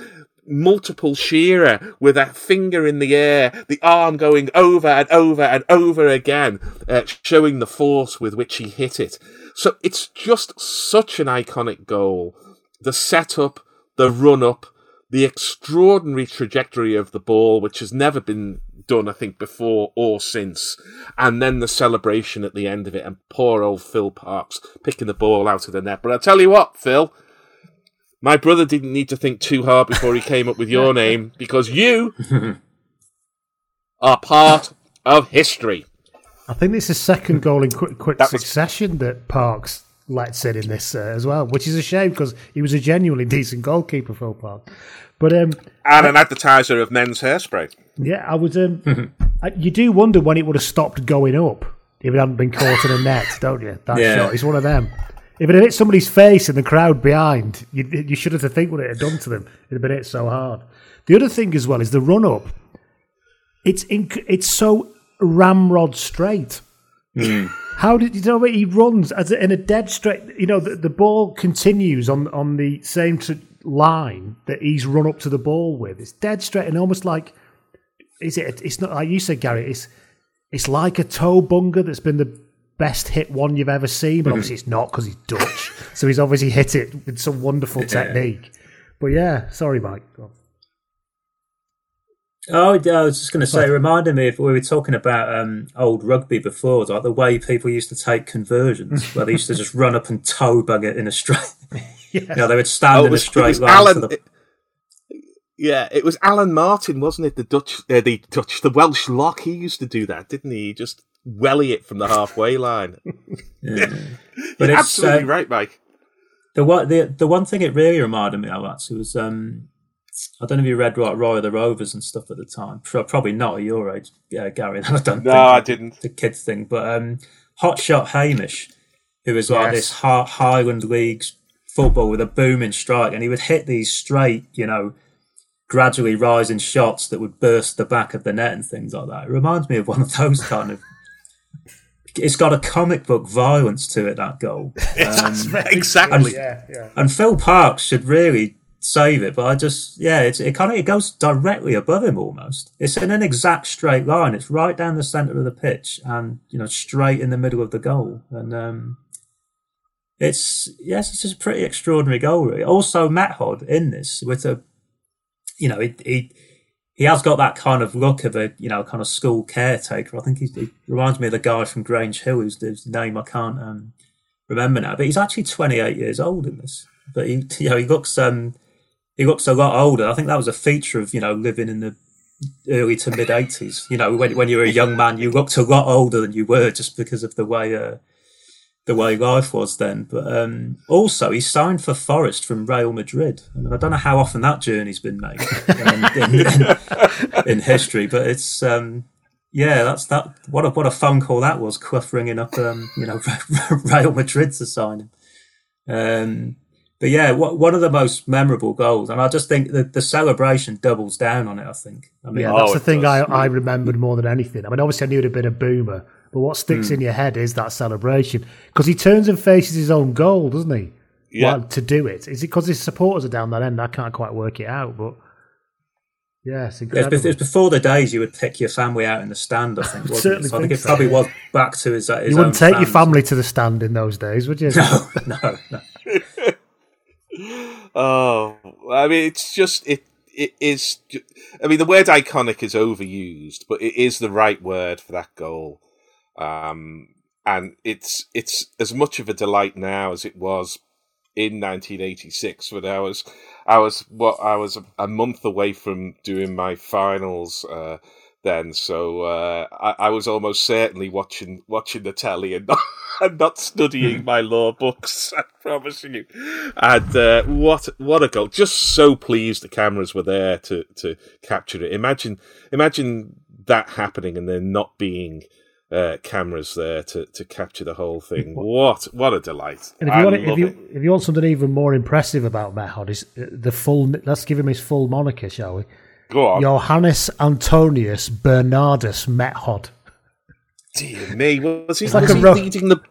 multiple shearer with a finger in the air, the arm going over and over and over again, uh, showing the force with which he hit it. So it's just such an iconic goal. The setup, the run up, the extraordinary trajectory of the ball, which has never been done, I think, before or since, and then the celebration at the end of it, and poor old Phil Parkes picking the ball out of the net. But I tell you what, Phil, my brother didn't need to think too hard before he came up with your name because you are part of history. I think this is second goal in quick, quick succession that Parkes lets in in this uh, as well, which is a shame because he was a genuinely decent goalkeeper, Phil Parkes. But um, and an advertiser of men's hairspray. Yeah, I was. Um, I, you do wonder when it would have stopped going up if it hadn't been caught in a net, don't you? That Yeah. shot. It's one of them. If it had hit somebody's face in the crowd behind, you, you should have to think what it had done to them. It had been hit so hard. The other thing as well is the run up. It's it's so ramrod straight. How did you know what he runs as a, in a dead straight? You know the, the ball continues on on the same line that he's run up to the ball with. It's dead straight and almost like is it? It's not like you said, Gary. It's it's like a toe bunger that's been the best hit one you've ever seen, but obviously it's not because he's Dutch. so he's obviously hit it with some wonderful technique. But yeah, sorry, Mike. Oh, I was just going to say, it reminded me of we were talking about um, old rugby before, like the way people used to take conversions, where they used to just run up and toe bug it in a straight. You know, they would stand Oh, in a was, it straight line. Alan. for the, it- yeah, it was Alan Martin, wasn't it? The Dutch, uh, the Dutch, the Welsh lock. He used to do that, didn't he? He just welly it from the halfway line. yeah. You're But it's absolutely uh, right, Mike. the one the the one thing it really reminded me of actually was um, I don't know if you read like Roy of the Rovers and stuff at the time. Probably not at your age, uh, Gary. I don't No, think I didn't. the kids thing, but um, Hot Shot Hamish, who was like Yes. this Hi- Highland Leagues football with a booming strike, and he would hit these straight, you know, gradually rising shots that would burst the back of the net and things like that. It reminds me of one of those kind of. It's got a comic book violence to it. That goal, um, exactly. Yeah, yeah. and Phil Parkes should really save it. But I just, yeah, it's, it kind of it goes directly above him almost. It's in an exact straight line. It's right down the centre of the pitch, and you know, straight in the middle of the goal. And um, it's yes, it's just a pretty extraordinary goal. Really. Also, Metgod in this with a, you know, he. he he has got that kind of look of a, you know, kind of school caretaker. I think he reminds me of the guy from Grange Hill, whose name I can't um, remember now. But he's actually 28 years old in this. But he, you know, he looks, um, he looks a lot older. I think that was a feature of, you know, living in the early to mid 80s. You know, when when you were a young man, you looked a lot older than you were just because of the way, uh, the way life was then. But um, also, he signed for Forest from Real Madrid. I, mean, I don't know how often that journey's been made um, in, in, in, history, but it's um, yeah, that's that. What a what a phone call that was. Clough ringing up, um, you know, Real Madrid to sign him. But yeah, what, one of the most memorable goals, and I just think that the celebration doubles down on it. I think. I mean, yeah, that's oh, the thing I, I remembered more than anything. I mean, obviously, I knew it had been a boomer, but what sticks mm. in your head is that celebration because he turns and faces his own goal, doesn't he? Yeah. Well, to do it, is it because his supporters are down that end? I can't quite work it out, but yeah, it's incredible. It was before the days you would pick your family out in the stand. I think. Certainly, so I think it probably was back to his. his you wouldn't take fans. your family to the stand in those days, would you? No, no, no. oh, I mean, it's just it. It is. I mean, the word iconic is overused, but it is the right word for that goal. Um, and it's it's as much of a delight now as it was in 1986 when I was I was what I was a month away from doing my finals uh, then, so uh, I, I, was almost certainly watching watching the telly and not, and not studying my law books. I promise you. And uh, what what a goal! Just so pleased the cameras were there to to capture it. Imagine imagine that happening and there not being uh, cameras there to, to capture the whole thing. What what a delight! And if you, want, if you, if you want something even more impressive about Metgod, is uh, the full. Let's give him his full moniker, shall we? Go on. Johannes Antonius Bernardus Metgod. Dear me, was he, like was he ro- leading the?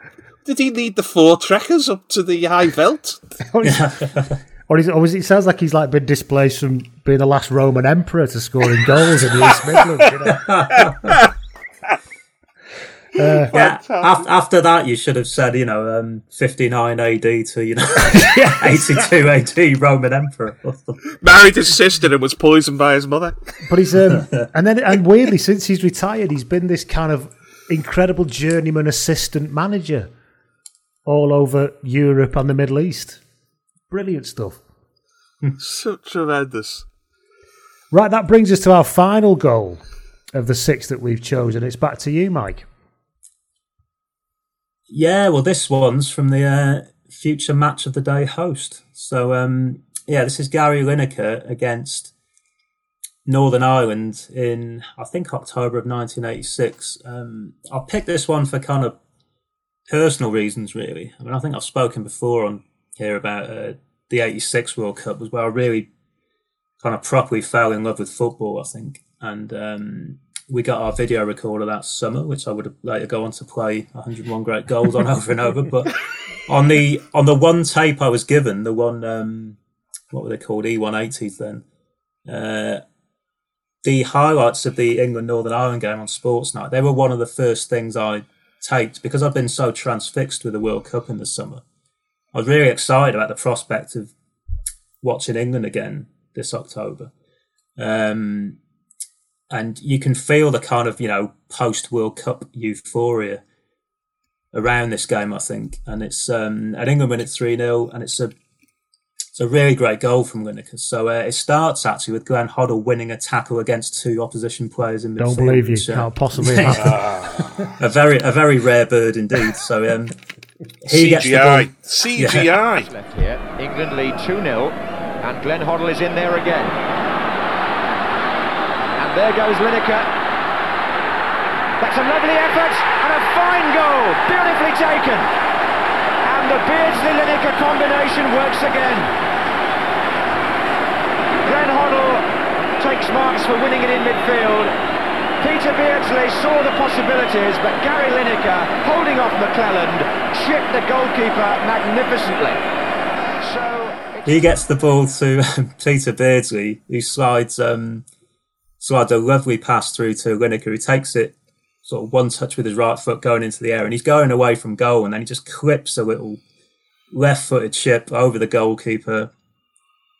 Did he lead the Voortrekkers up to the high veld? or, is, or is it sounds like he's like been displaced from being the last Roman emperor to scoring goals in the East Midlands. You know? Uh, yeah. after that, you should have said, you know, um, 59 AD to, you know, 82 AD Roman Emperor. Married his sister and was poisoned by his mother. But he's, um, and then, and weirdly, since he's retired, he's been this kind of incredible journeyman assistant manager all over Europe and the Middle East. Brilliant stuff. so tremendous. Right, that brings us to our final goal of the six that we've chosen. It's back to you, Mike. Yeah, well, this one's from the uh, future match of the day host. So, um, yeah, this is Gary Lineker against Northern Ireland in, I think, October of 1986. Um, I picked this one for kind of personal reasons, really. I mean, I think I've spoken before on here about uh, the 86 World Cup was where I really kind of properly fell in love with football, I think. And um, we got our video recorder that summer, which I would later go on to play 101 great goals on over and over. But on the on the one tape I was given, the one um, what were they called E180s then? Uh, the highlights of the England Northern Ireland game on Sports Night. They were one of the first things I taped because I've been so transfixed with the World Cup in the summer. I was really excited about the prospect of watching England again this October. Um, and you can feel the kind of you know post World Cup euphoria around this game. I think, and it's um, at England when it's three 0 and it's a it's a really great goal from Lineker. So uh, it starts actually with Glenn Hoddle winning a tackle against two opposition players in midfield. Don't believe you which, uh, can't possibly happen. a very a very rare bird indeed. So um, he CGI CGI yeah. left here. England lead two 0 and Glenn Hoddle is in there again. There goes Lineker. That's a lovely effort and a fine goal. Beautifully taken. And the Beardsley-Lineker combination works again. Glenn Hoddle takes marks for winning it in midfield. Peter Beardsley saw the possibilities, but Gary Lineker, holding off McClelland, chipped the goalkeeper magnificently. So he gets the ball to Peter Beardsley, who slides um, so a lovely pass through to Lineker, who takes it sort of one touch with his right foot going into the air, and he's going away from goal, and then he just clips a little left-footed chip over the goalkeeper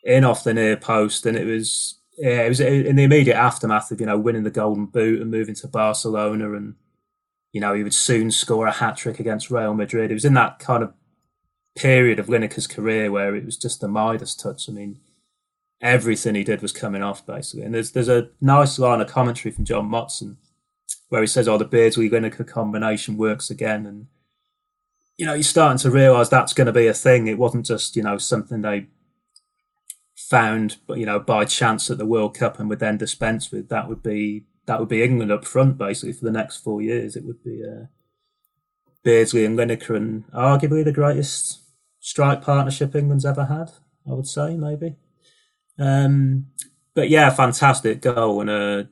in off the near post, and it was yeah, it was in the immediate aftermath of you know winning the Golden Boot and moving to Barcelona, and you know he would soon score a hat trick against Real Madrid. It was in that kind of period of Lineker's career where it was just the Midas touch. I mean everything he did was coming off basically. And there's there's a nice line of commentary from John Motson where he says, "Oh, the Beardsley Lineker combination works again," and you know, you're starting to realise that's going to be a thing. It wasn't just you know something they found, you know, by chance at the World Cup and would then dispense with. That would be that would be England up front basically for the next four years. It would be uh, Beardsley and Lineker, and arguably the greatest strike partnership England's ever had. I would say maybe. Um, but yeah, fantastic goal and uh,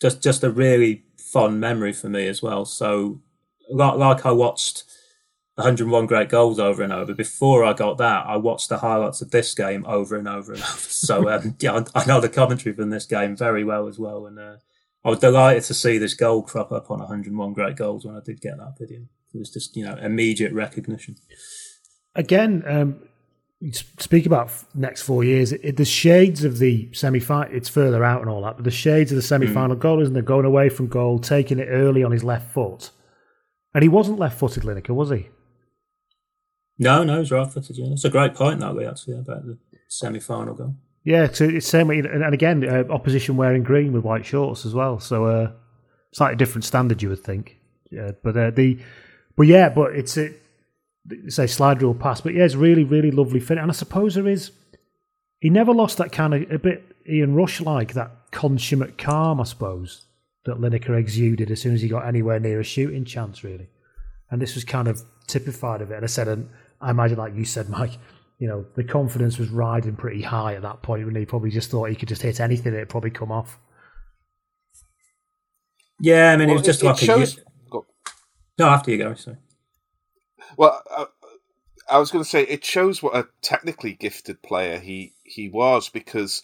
just just a really fond memory for me as well. So like, like I watched 101 great goals over and over. Before I got that, I watched the highlights of this game over and over and over. So um, yeah, I, I, know the commentary from this game very well as well, and uh, I was delighted to see this goal crop up on 101 great goals when I did get that video. It was just you know immediate recognition. Again, um, speak about next four years. It, it, the shades of the semi final, it's further out and all that, but the shades of the semi final mm. goal, isn't it? Going away from goal, taking it early on his left foot. And he wasn't left footed, Lineker, was he? No, no, he's right footed. Yeah, it's a great point that way actually about the semi final goal. Yeah, so it's same way, and again, uh, opposition wearing green with white shorts as well. So uh, slightly different standard, you would think. Yeah, but uh, the, but yeah, but it's a say slide rule pass, but yeah, it's really, really lovely fit. And I suppose there is, he never lost that kind of a bit Ian Rush like that consummate calm, I suppose, that Lineker exuded as soon as he got anywhere near a shooting chance, really. And this was kind of typified of it. And I said, and I imagine, like you said, Mike, you know, the confidence was riding pretty high at that point when he probably just thought he could just hit anything, it'd probably come off. Yeah, I mean, well, it was just it, like it shows... a. No, after you go, sorry. Well, I, I was going to say it shows what a technically gifted player he he was because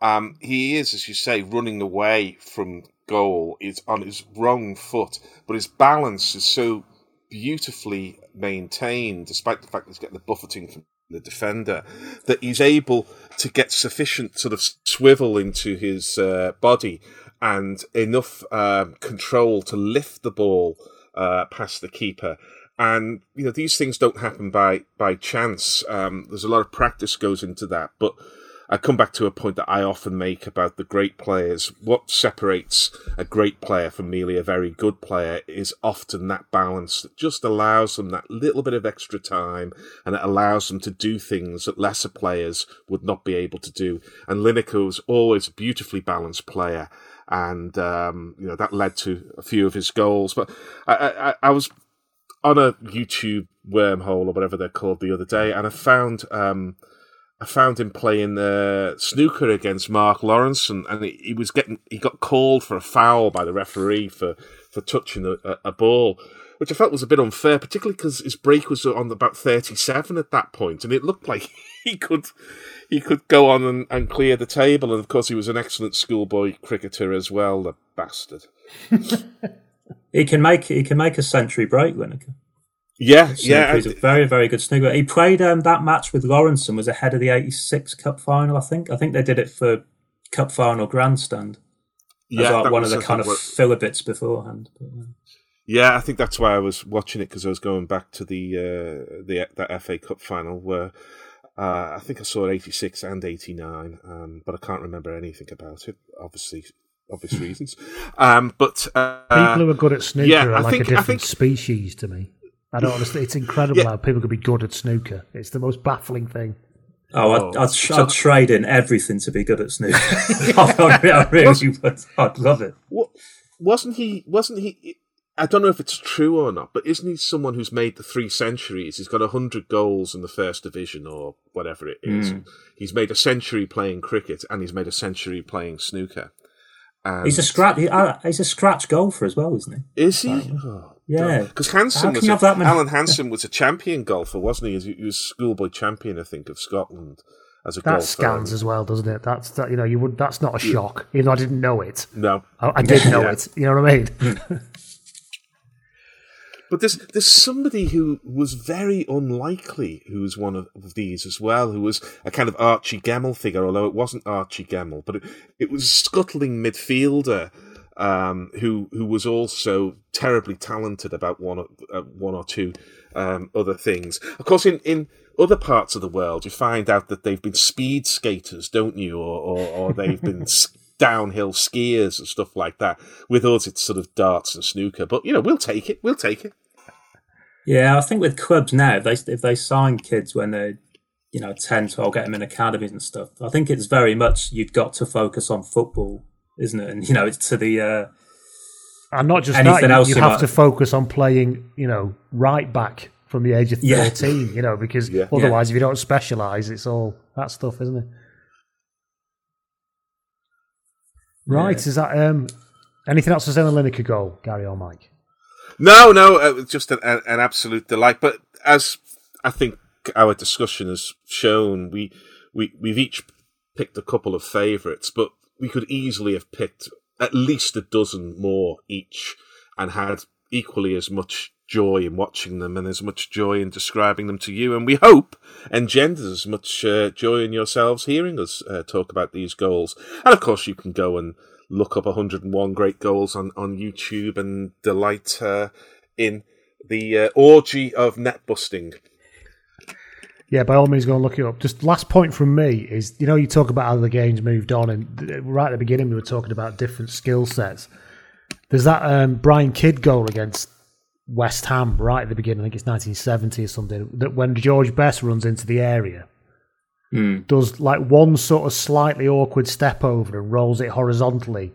um, he is, as you say, running away from goal is on his wrong foot, but his balance is so beautifully maintained, despite the fact that he's getting the buffeting from the defender, that he's able to get sufficient sort of swivel into his uh, body and enough um, control to lift the ball uh, past the keeper. And you know these things don't happen by by chance. Um, there's a lot of practice goes into that, but I come back to a point that I often make about the great players. What separates a great player from merely a very good player is often that balance that just allows them that little bit of extra time and it allows them to do things that lesser players would not be able to do. And Lineker was always a beautifully balanced player. And, um, you know, that led to a few of his goals. But I, I, I was on a YouTube wormhole or whatever they're called the other day and I found, um, I found him playing uh, snooker against Mark Lawrence, and, and he, he, was getting he got called for a foul by the referee for for touching a, a ball, which I felt was a bit unfair, particularly because his break was on about thirty seven at that point, and it looked like he could he could go on and, and clear the table, and of course he was an excellent schoolboy cricketer as well, the bastard. he can make he can make a century break, Lineker. Yeah, yeah. He's a very, very good snooker. He played um, that match with Lawrence and was ahead of the 86 Cup final, I think. I think they did it for Cup final grandstand. Yeah, like one of the kind of what... filler bits beforehand. But, yeah. yeah, I think that's why I was watching it because I was going back to the uh, the that FA Cup final where uh, I think I saw 86 and 89, um, but I can't remember anything about it. Obviously, obvious reasons. Um, but uh, people who are good at snooker yeah, are like think, a different think, species to me. I don't understand. It's incredible yeah. how people can be good at snooker. It's the most baffling thing. Oh, I'd, I'd, so, I'd, trade in everything to be good at snooker. I really would. I'd love it. What, wasn't he? Wasn't he? I don't know if it's true or not, but isn't he someone who's made the three centuries? He's got hundred goals in the first division or whatever it is. Mm. He's made a century playing cricket and he's made a century playing snooker. And he's a scratch. He, uh, he's a scratch golfer as well, isn't he? Is he? Oh. Yeah, because Hansen was a, Alan Hansen was a champion golfer, wasn't he? He was schoolboy champion, I think, of Scotland as a that golfer. scans as well, doesn't it? That's that. You know, you would. That's not a shock. Even though I didn't know it. No, I, I did know yeah. it. You know what I mean? but there's there's somebody who was very unlikely who was one of, these as well, who was a kind of Archie Gemmill figure, although it wasn't Archie Gemmill, but it, it was a scuttling midfielder um, who who was also terribly talented about one or, uh, one or two um, other things. Of course, in, in other parts of the world, you find out that they've been speed skaters, don't you, or or, or they've been downhill skiers and stuff like that. With us, it's sort of darts and snooker, but you know, we'll take it. We'll take it. Yeah, I think with clubs now, if they if they sign kids when they're you know 10, 12, get them in academies and stuff. I think it's very much you've got to focus on football, isn't it? And you know, it's to the uh, and not just Anything that, you, else you you have might- to focus on playing, you know, right back from the age of Yeah. you know, because Yeah. otherwise, if you don't specialise, it's all that stuff, isn't it? Right, is that um, anything else to say on the Lineker goal, Gary or Mike? No, no, it was just an, an, an absolute delight. But as I think our discussion has shown, we, we, we've each picked a couple of favourites, but we could easily have picked at least a dozen more each and had equally as much joy in watching them and as much joy in describing them to you. And we hope engenders as much uh, joy in yourselves hearing us uh, talk about these goals. And of course, you can go and look up 101 great goals on, on YouTube and delight uh, in the uh, orgy of net busting. Yeah, by all means, go and look it up. Just last point from me is, you know, you talk about how the game's moved on, and right at the beginning we were talking about different skill sets. There's that um, Brian Kidd goal against West Ham right at the beginning. I think it's 1970 or something. That when George Best runs into the area, hmm. does like one sort of slightly awkward step over and rolls it horizontally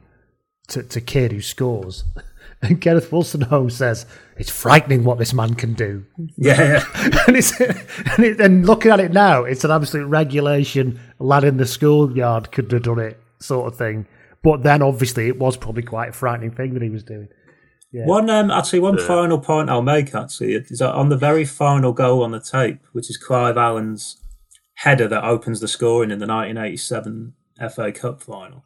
to, to Kidd who scores. And Kenneth Wolstenholme says, "It's frightening what this man can do." yeah, and it's and, it, and looking at it now, it's an absolute regulation. Lad in the schoolyard could have done it, sort of thing. But then, obviously, it was probably quite a frightening thing that he was doing. One um, actually, one final point I'll make actually is that on the very final goal on the tape, which is Clive Allen's header that opens the scoring in the 1987 FA Cup final.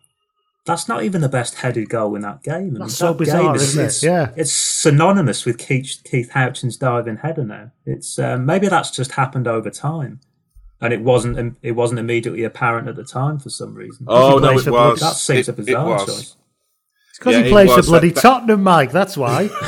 That's not even the best headed goal in that game. I mean, That's so that bizarre, game is- isn't it? it's- Yeah. it's synonymous with Keith, Keith Houchen's diving header now. It's um, maybe that's just happened over time, and it wasn't it wasn't immediately apparent at the time for some reason. Oh, no, it was. that seems it, a bizarre it was. choice. It's because Yeah, he plays for bloody That- Tottenham, Mike. That's why.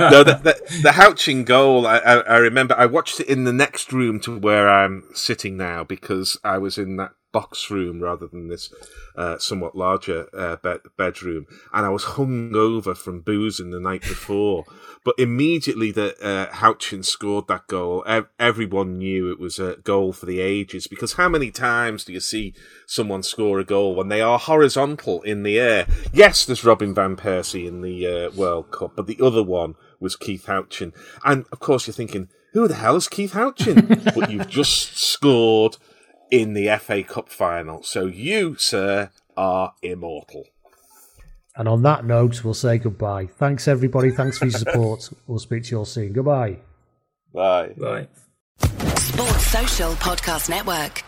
no, the, the, the Houchen goal, I, I, I remember I watched it in the next room to where I'm sitting now because I was in that box room rather than this uh, somewhat larger uh, bed, bedroom. And I was hung over from boozing the night before. But immediately that uh, Houchen scored that goal, ev- everyone knew it was a goal for the ages because how many times do you see someone score a goal when they are horizontal in the air? Yes, there's Robin Van Persie in the uh, World Cup, but the other one was Keith Houchen. And of course, you're thinking, who the hell is Keith Houchen? but you've just scored in the FA Cup final. So you, sir, are immortal. And on that note, we'll say goodbye. Thanks, everybody. Thanks for your support. We'll speak to you all soon. Goodbye. Bye. Bye. Sports Social Podcast Network.